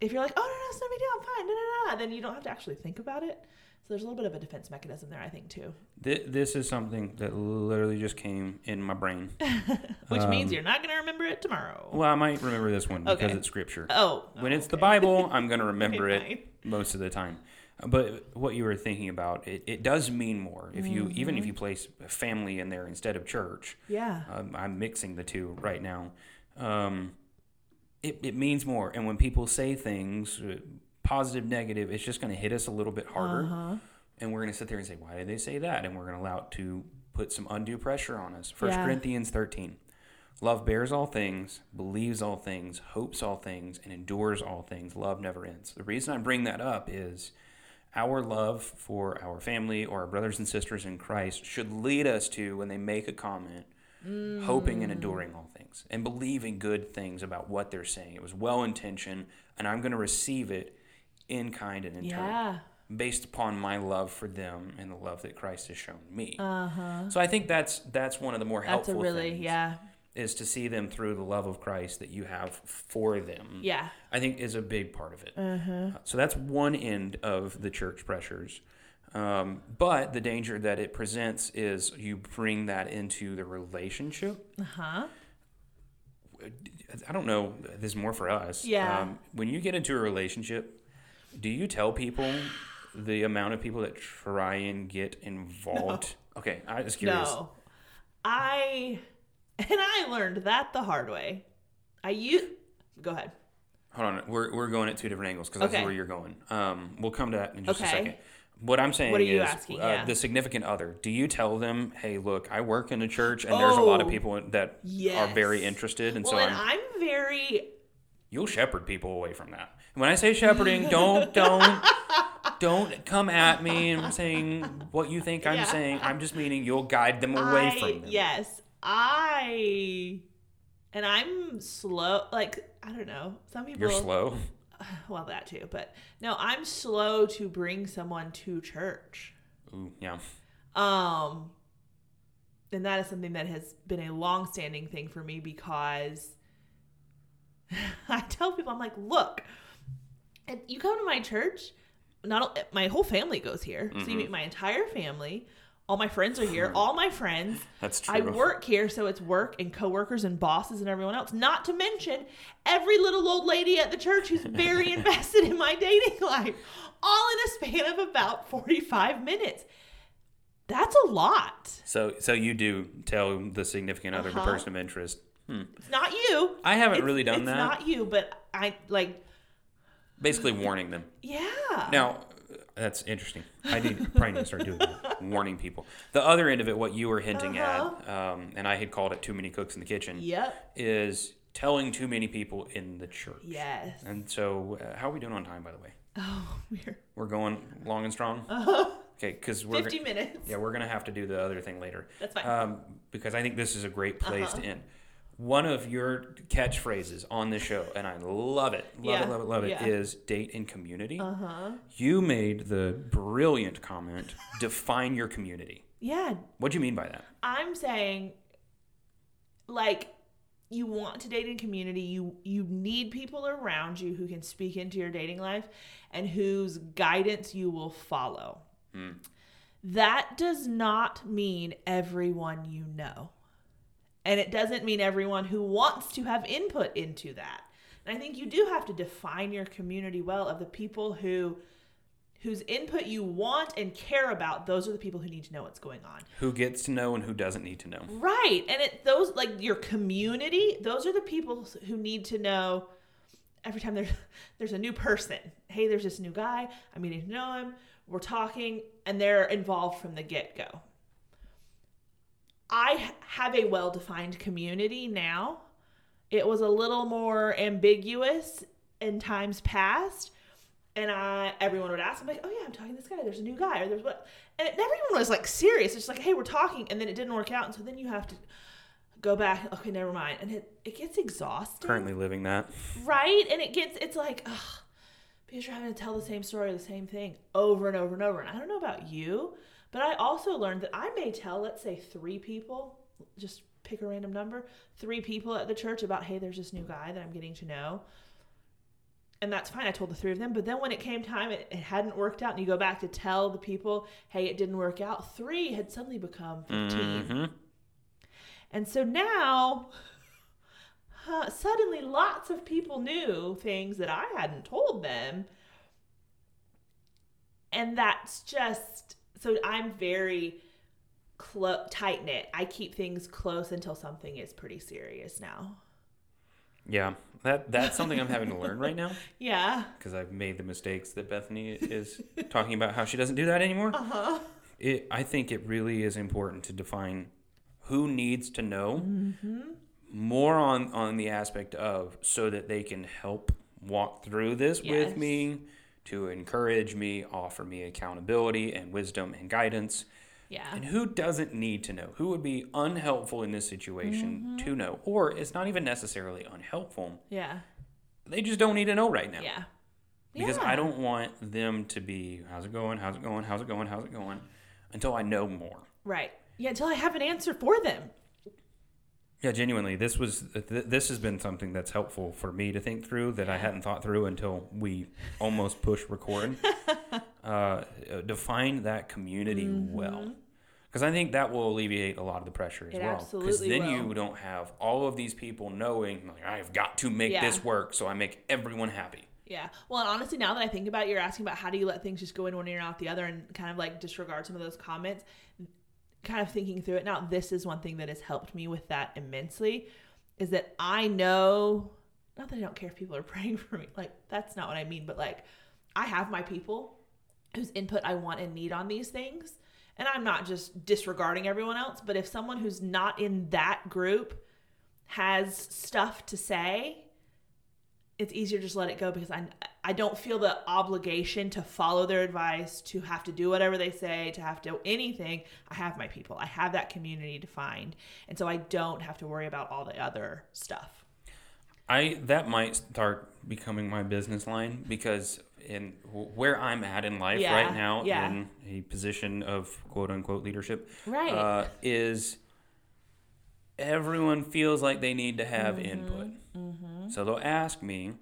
S1: If you're like, oh, no, no, it's no big deal. I'm fine. No, no, no. Then you don't have to actually think about it. So there's a little bit of a defense mechanism there, I think, too.
S2: Th- this is something that literally just came in my brain.
S1: Which means
S2: Um,
S1: you're not going to remember it tomorrow.
S2: Well, I might remember this one because it's scripture.
S1: oh.
S2: when it's the. Bible, I'm going to remember
S1: Okay,
S2: it most of the time. But what you were thinking about, it, it does mean more. If you even
S1: Mm-hmm.
S2: if you place family in there instead of church,
S1: Yeah.
S2: um, I'm mixing the two right now. Um, it, it means more. And when people say things, uh, positive, negative, it's just going to hit us a little bit harder.
S1: Uh-huh.
S2: And we're going to sit there and say, why did they say that? And we're going to allow it to put some undue pressure on us. First
S1: Yeah.
S2: Corinthians 13. Love bears all things, believes all things, hopes all things, and endures all things. Love never ends. The reason I bring that up is our love for our family or our brothers and sisters in Christ should lead us to, when they make a comment, hoping and enduring all things and believing good things about what they're saying. It was well intentioned, and I'm going to receive it in kind and in turn
S1: Yeah.
S2: based upon my love for them and the love that Christ has shown me.
S1: Uh huh.
S2: so I think that's that's one of the more
S1: That's
S2: helpful
S1: a really,
S2: things
S1: yeah.
S2: is to see them through the love of Christ that you have for them.
S1: Yeah.
S2: I think is a big part of it.
S1: Uh-huh.
S2: So that's one end of the church pressures. Um, but the danger that it presents is you bring that into the relationship.
S1: Uh huh.
S2: I don't know. This is more for us.
S1: Yeah.
S2: Um, when you get into a relationship, do you tell people the amount of people that try and get involved? Okay, I was curious.
S1: No. I, and I learned that the hard way. I you go ahead.
S2: Hold on, we're we're going at two different angles because that's
S1: Okay.
S2: where you're going. Um, we'll come to that in just a second. What I'm saying
S1: What are you
S2: is,
S1: asking?
S2: uh,
S1: Yeah.
S2: the significant other. Do you tell them, "Hey, look, I work in a church, and there's a lot of
S1: Oh,
S2: people that are very interested, and
S1: Well,
S2: so
S1: and
S2: I'm,
S1: I'm very,
S2: you'll shepherd people away from that." And when I say shepherding, don't don't don't come at me and saying what you think I'm
S1: Yeah.
S2: saying. I'm just meaning you'll guide them away
S1: I,
S2: from them.
S1: yes, I, and I'm slow, like, I don't know. Some people,
S2: You're slow.
S1: well, that too, but no, I'm slow to bring someone to church.
S2: Ooh, yeah.
S1: Um, and that is something that has been a long-standing thing for me because I tell people, I'm like, look, if you come to my church, not my whole family goes here, so you
S2: Mhm.
S1: meet my entire family. All my friends are here. All my friends.
S2: That's true.
S1: I work here, so it's work and coworkers and bosses and everyone else. Not to mention every little old lady at the church who's very invested in my dating life, all in a span of about 45 minutes. That's a lot.
S2: So so you do tell the significant other, the
S1: Uh-huh.
S2: person of interest. Hmm.
S1: It's not you.
S2: I haven't
S1: It's-
S2: really done
S1: it's
S2: that.
S1: not you, but I like,
S2: Basically warning them.
S1: yeah.
S2: Now, that's interesting. I need probably need to start doing that, warning people. The other end of it, what you were hinting
S1: Uh-huh.
S2: at, um, and I had called it too many cooks in the kitchen,
S1: Yep.
S2: is telling too many people in the church.
S1: Yes.
S2: And so, uh, how are we doing on time, by the way?
S1: Oh, we're
S2: We're going long and strong.
S1: uh,
S2: Okay, because we're
S1: 50
S2: go-
S1: minutes.
S2: yeah we're gonna have to do the other thing later.
S1: That's fine.
S2: um, because I think this is a great place
S1: Uh-huh.
S2: to end. One of your catchphrases on the show, and I love it, love
S1: Yeah,
S2: it, love it, love it,
S1: yeah.
S2: is date in community.
S1: Uh huh.
S2: You made the brilliant comment, define your community.
S1: Yeah,
S2: What do you mean by that?
S1: I'm saying like you want to date in community you you need people around you who can speak into your dating life and whose guidance you will follow
S2: Hmm.
S1: that does not mean everyone you know and it doesn't mean everyone who wants to have input into that and i think you do have to define your community well of the people who whose input you want and care about those are the people who need to know what's going on
S2: Who gets to know and who doesn't need to know?
S1: Right. And it those like your community, those are the people who need to know every time there's there's a new person. Hey, there's this new guy. I'm getting to know him. We're talking and they're involved from the get-go. I have a well-defined community now. It was a little more ambiguous in times past. And I, everyone would ask, I'm like, oh yeah, I'm talking to this guy. There's a new guy, or there's what, and it never even was like serious. It's just like, hey, we're talking, and then it didn't work out, and so then you have to go back. Okay, never mind, and it it gets exhausting,
S2: Currently living that.
S1: right? And it gets, it's like, ugh, because you're having to tell the same story, the same thing over and over and over. And I don't know about you, but I also learned that I may tell, let's say, three people, just pick a random number, three people at the church about, hey, there's this new guy that I'm getting to know and that's fine. I told the three of them. But then when it came time, it, it hadn't worked out. And you go back to tell the people, hey, it didn't work out. Three had suddenly become 15.
S2: Mhm.
S1: And so now, uh, suddenly lots of people knew things that I hadn't told them. And that's just, so I'm very clo- tight knit. I keep things close until something is pretty serious now.
S2: Yeah, that that's something I'm having to learn right now
S1: Yeah.
S2: because I've made the mistakes that Bethany is talking about how she doesn't do that anymore.
S1: Uh huh.
S2: It, I think it really is important to define who needs to know
S1: Mm-hmm.
S2: more on on the aspect of so that they can help walk through this
S1: Yes.
S2: with me to encourage me offer me accountability and wisdom and guidance
S1: Yeah.
S2: and who doesn't need to know who would be unhelpful in this situation
S1: Mm-hmm.
S2: to know or it's not even necessarily unhelpful
S1: Yeah.
S2: they just don't need to know right now
S1: Yeah.
S2: because
S1: Yeah.
S2: I don't want them to be how's it going, how's it going, how's it going, how's it going, until I know more.
S1: Right. Yeah, until I have an answer for them.
S2: Yeah, genuinely, this was th- this has been something that's helpful for me to think through that I hadn't thought through until we almost push record. uh, define that community well. Because I think that will alleviate a lot of the pressure as
S1: Mm-hmm. It
S2: well. Because then
S1: will.
S2: you don't have all of these people knowing, like, I've got to make
S1: Yeah.
S2: this work, so I make everyone happy.
S1: Yeah. Well, and honestly, now that I think about it, you're asking about how do you let things just go in one ear and out the other and kind of like disregard some of those comments. Kind of thinking through it now, this is one thing that has helped me with that immensely is that I know, not that I don't care if people are praying for me, like, that's not what I mean, but like, I have my people whose input I want and need on these things. And I'm not just disregarding everyone else, but if someone who's not in that group has stuff to say, it's easier to just let it go because I I don't feel the obligation to follow their advice, to have to do whatever they say, to have to anything. I have my people. I have that community to find. And so I don't have to worry about all the other stuff.
S2: I that might start becoming my business line because in where I'm at in life
S1: Yeah,
S2: right now,
S1: yeah.
S2: in a position of quote unquote leadership,
S1: Right.
S2: uh, is everyone feels like they need to have
S1: Mm-hmm,
S2: input. Mm-hmm. So they'll ask me,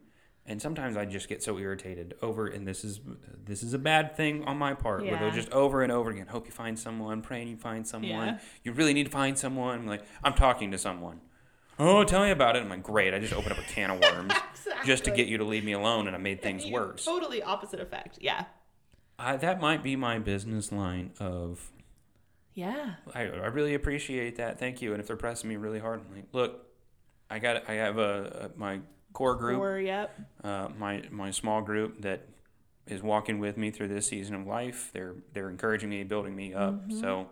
S2: and sometimes I just get so irritated over, and this is this is a bad thing on my part, where they'll just over and over again, hope you find someone, praying you find someone,
S1: Yeah.
S2: you really need to find someone. I'm like I'm talking to someone. Oh, tell me about it. I'm like, great. I just opened up a can of worms just to get you to leave me alone, and I made things worse.
S1: Totally opposite effect. Yeah.
S2: I, that might be my business line of
S1: Yeah.
S2: I, I really appreciate that. Thank you. And if they're pressing me really hard, I'm like, look, I got I have a, a my core group,
S1: Or yep.
S2: uh, my my small group that is walking with me through this season of life. They're they're encouraging me, building me up.
S1: Mm-hmm.
S2: So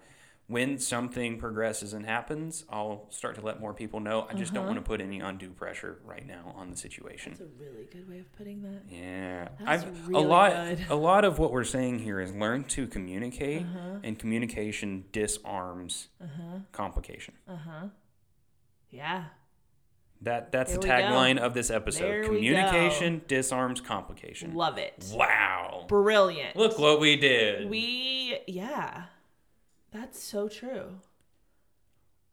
S2: when something progresses and happens, I'll start to let more people know. I just don't
S1: Uh-huh.
S2: want to put any undue pressure right now on the situation.
S1: That's a really good way of putting that.
S2: Yeah,
S1: That's
S2: I've
S1: really
S2: a lot.
S1: good.
S2: A lot of what we're saying here is learn to communicate,
S1: Uh-huh.
S2: and communication disarms
S1: Uh-huh.
S2: complication.
S1: Uh-huh. Yeah.
S2: That that's the
S1: There go.
S2: tagline of this episode.
S1: There
S2: Communication disarms complication.
S1: Love it.
S2: Wow.
S1: Brilliant.
S2: Look what we did.
S1: We, yeah, that's so true.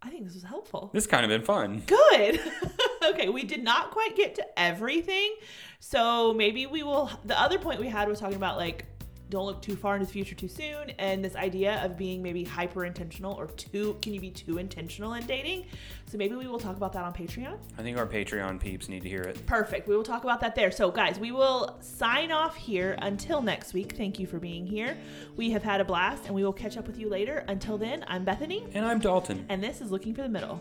S1: I think this was helpful.
S2: this kind of been fun.
S1: Good. okay, we did not quite get to everything. So maybe we will. The other point we had was talking about like, don't look too far into the future too soon. And this idea of being maybe hyper intentional or too, can you be too intentional in dating? So maybe we will talk about that on Patreon.
S2: I think our Patreon peeps need to hear it.
S1: Perfect. We will talk about that there. So, guys, we will sign off here until next week. Thank you for being here. We have had a blast and we will catch up with you later. Until then, I'm Bethany,
S2: And I'm Dalton.
S1: and this is Looking for the Middle.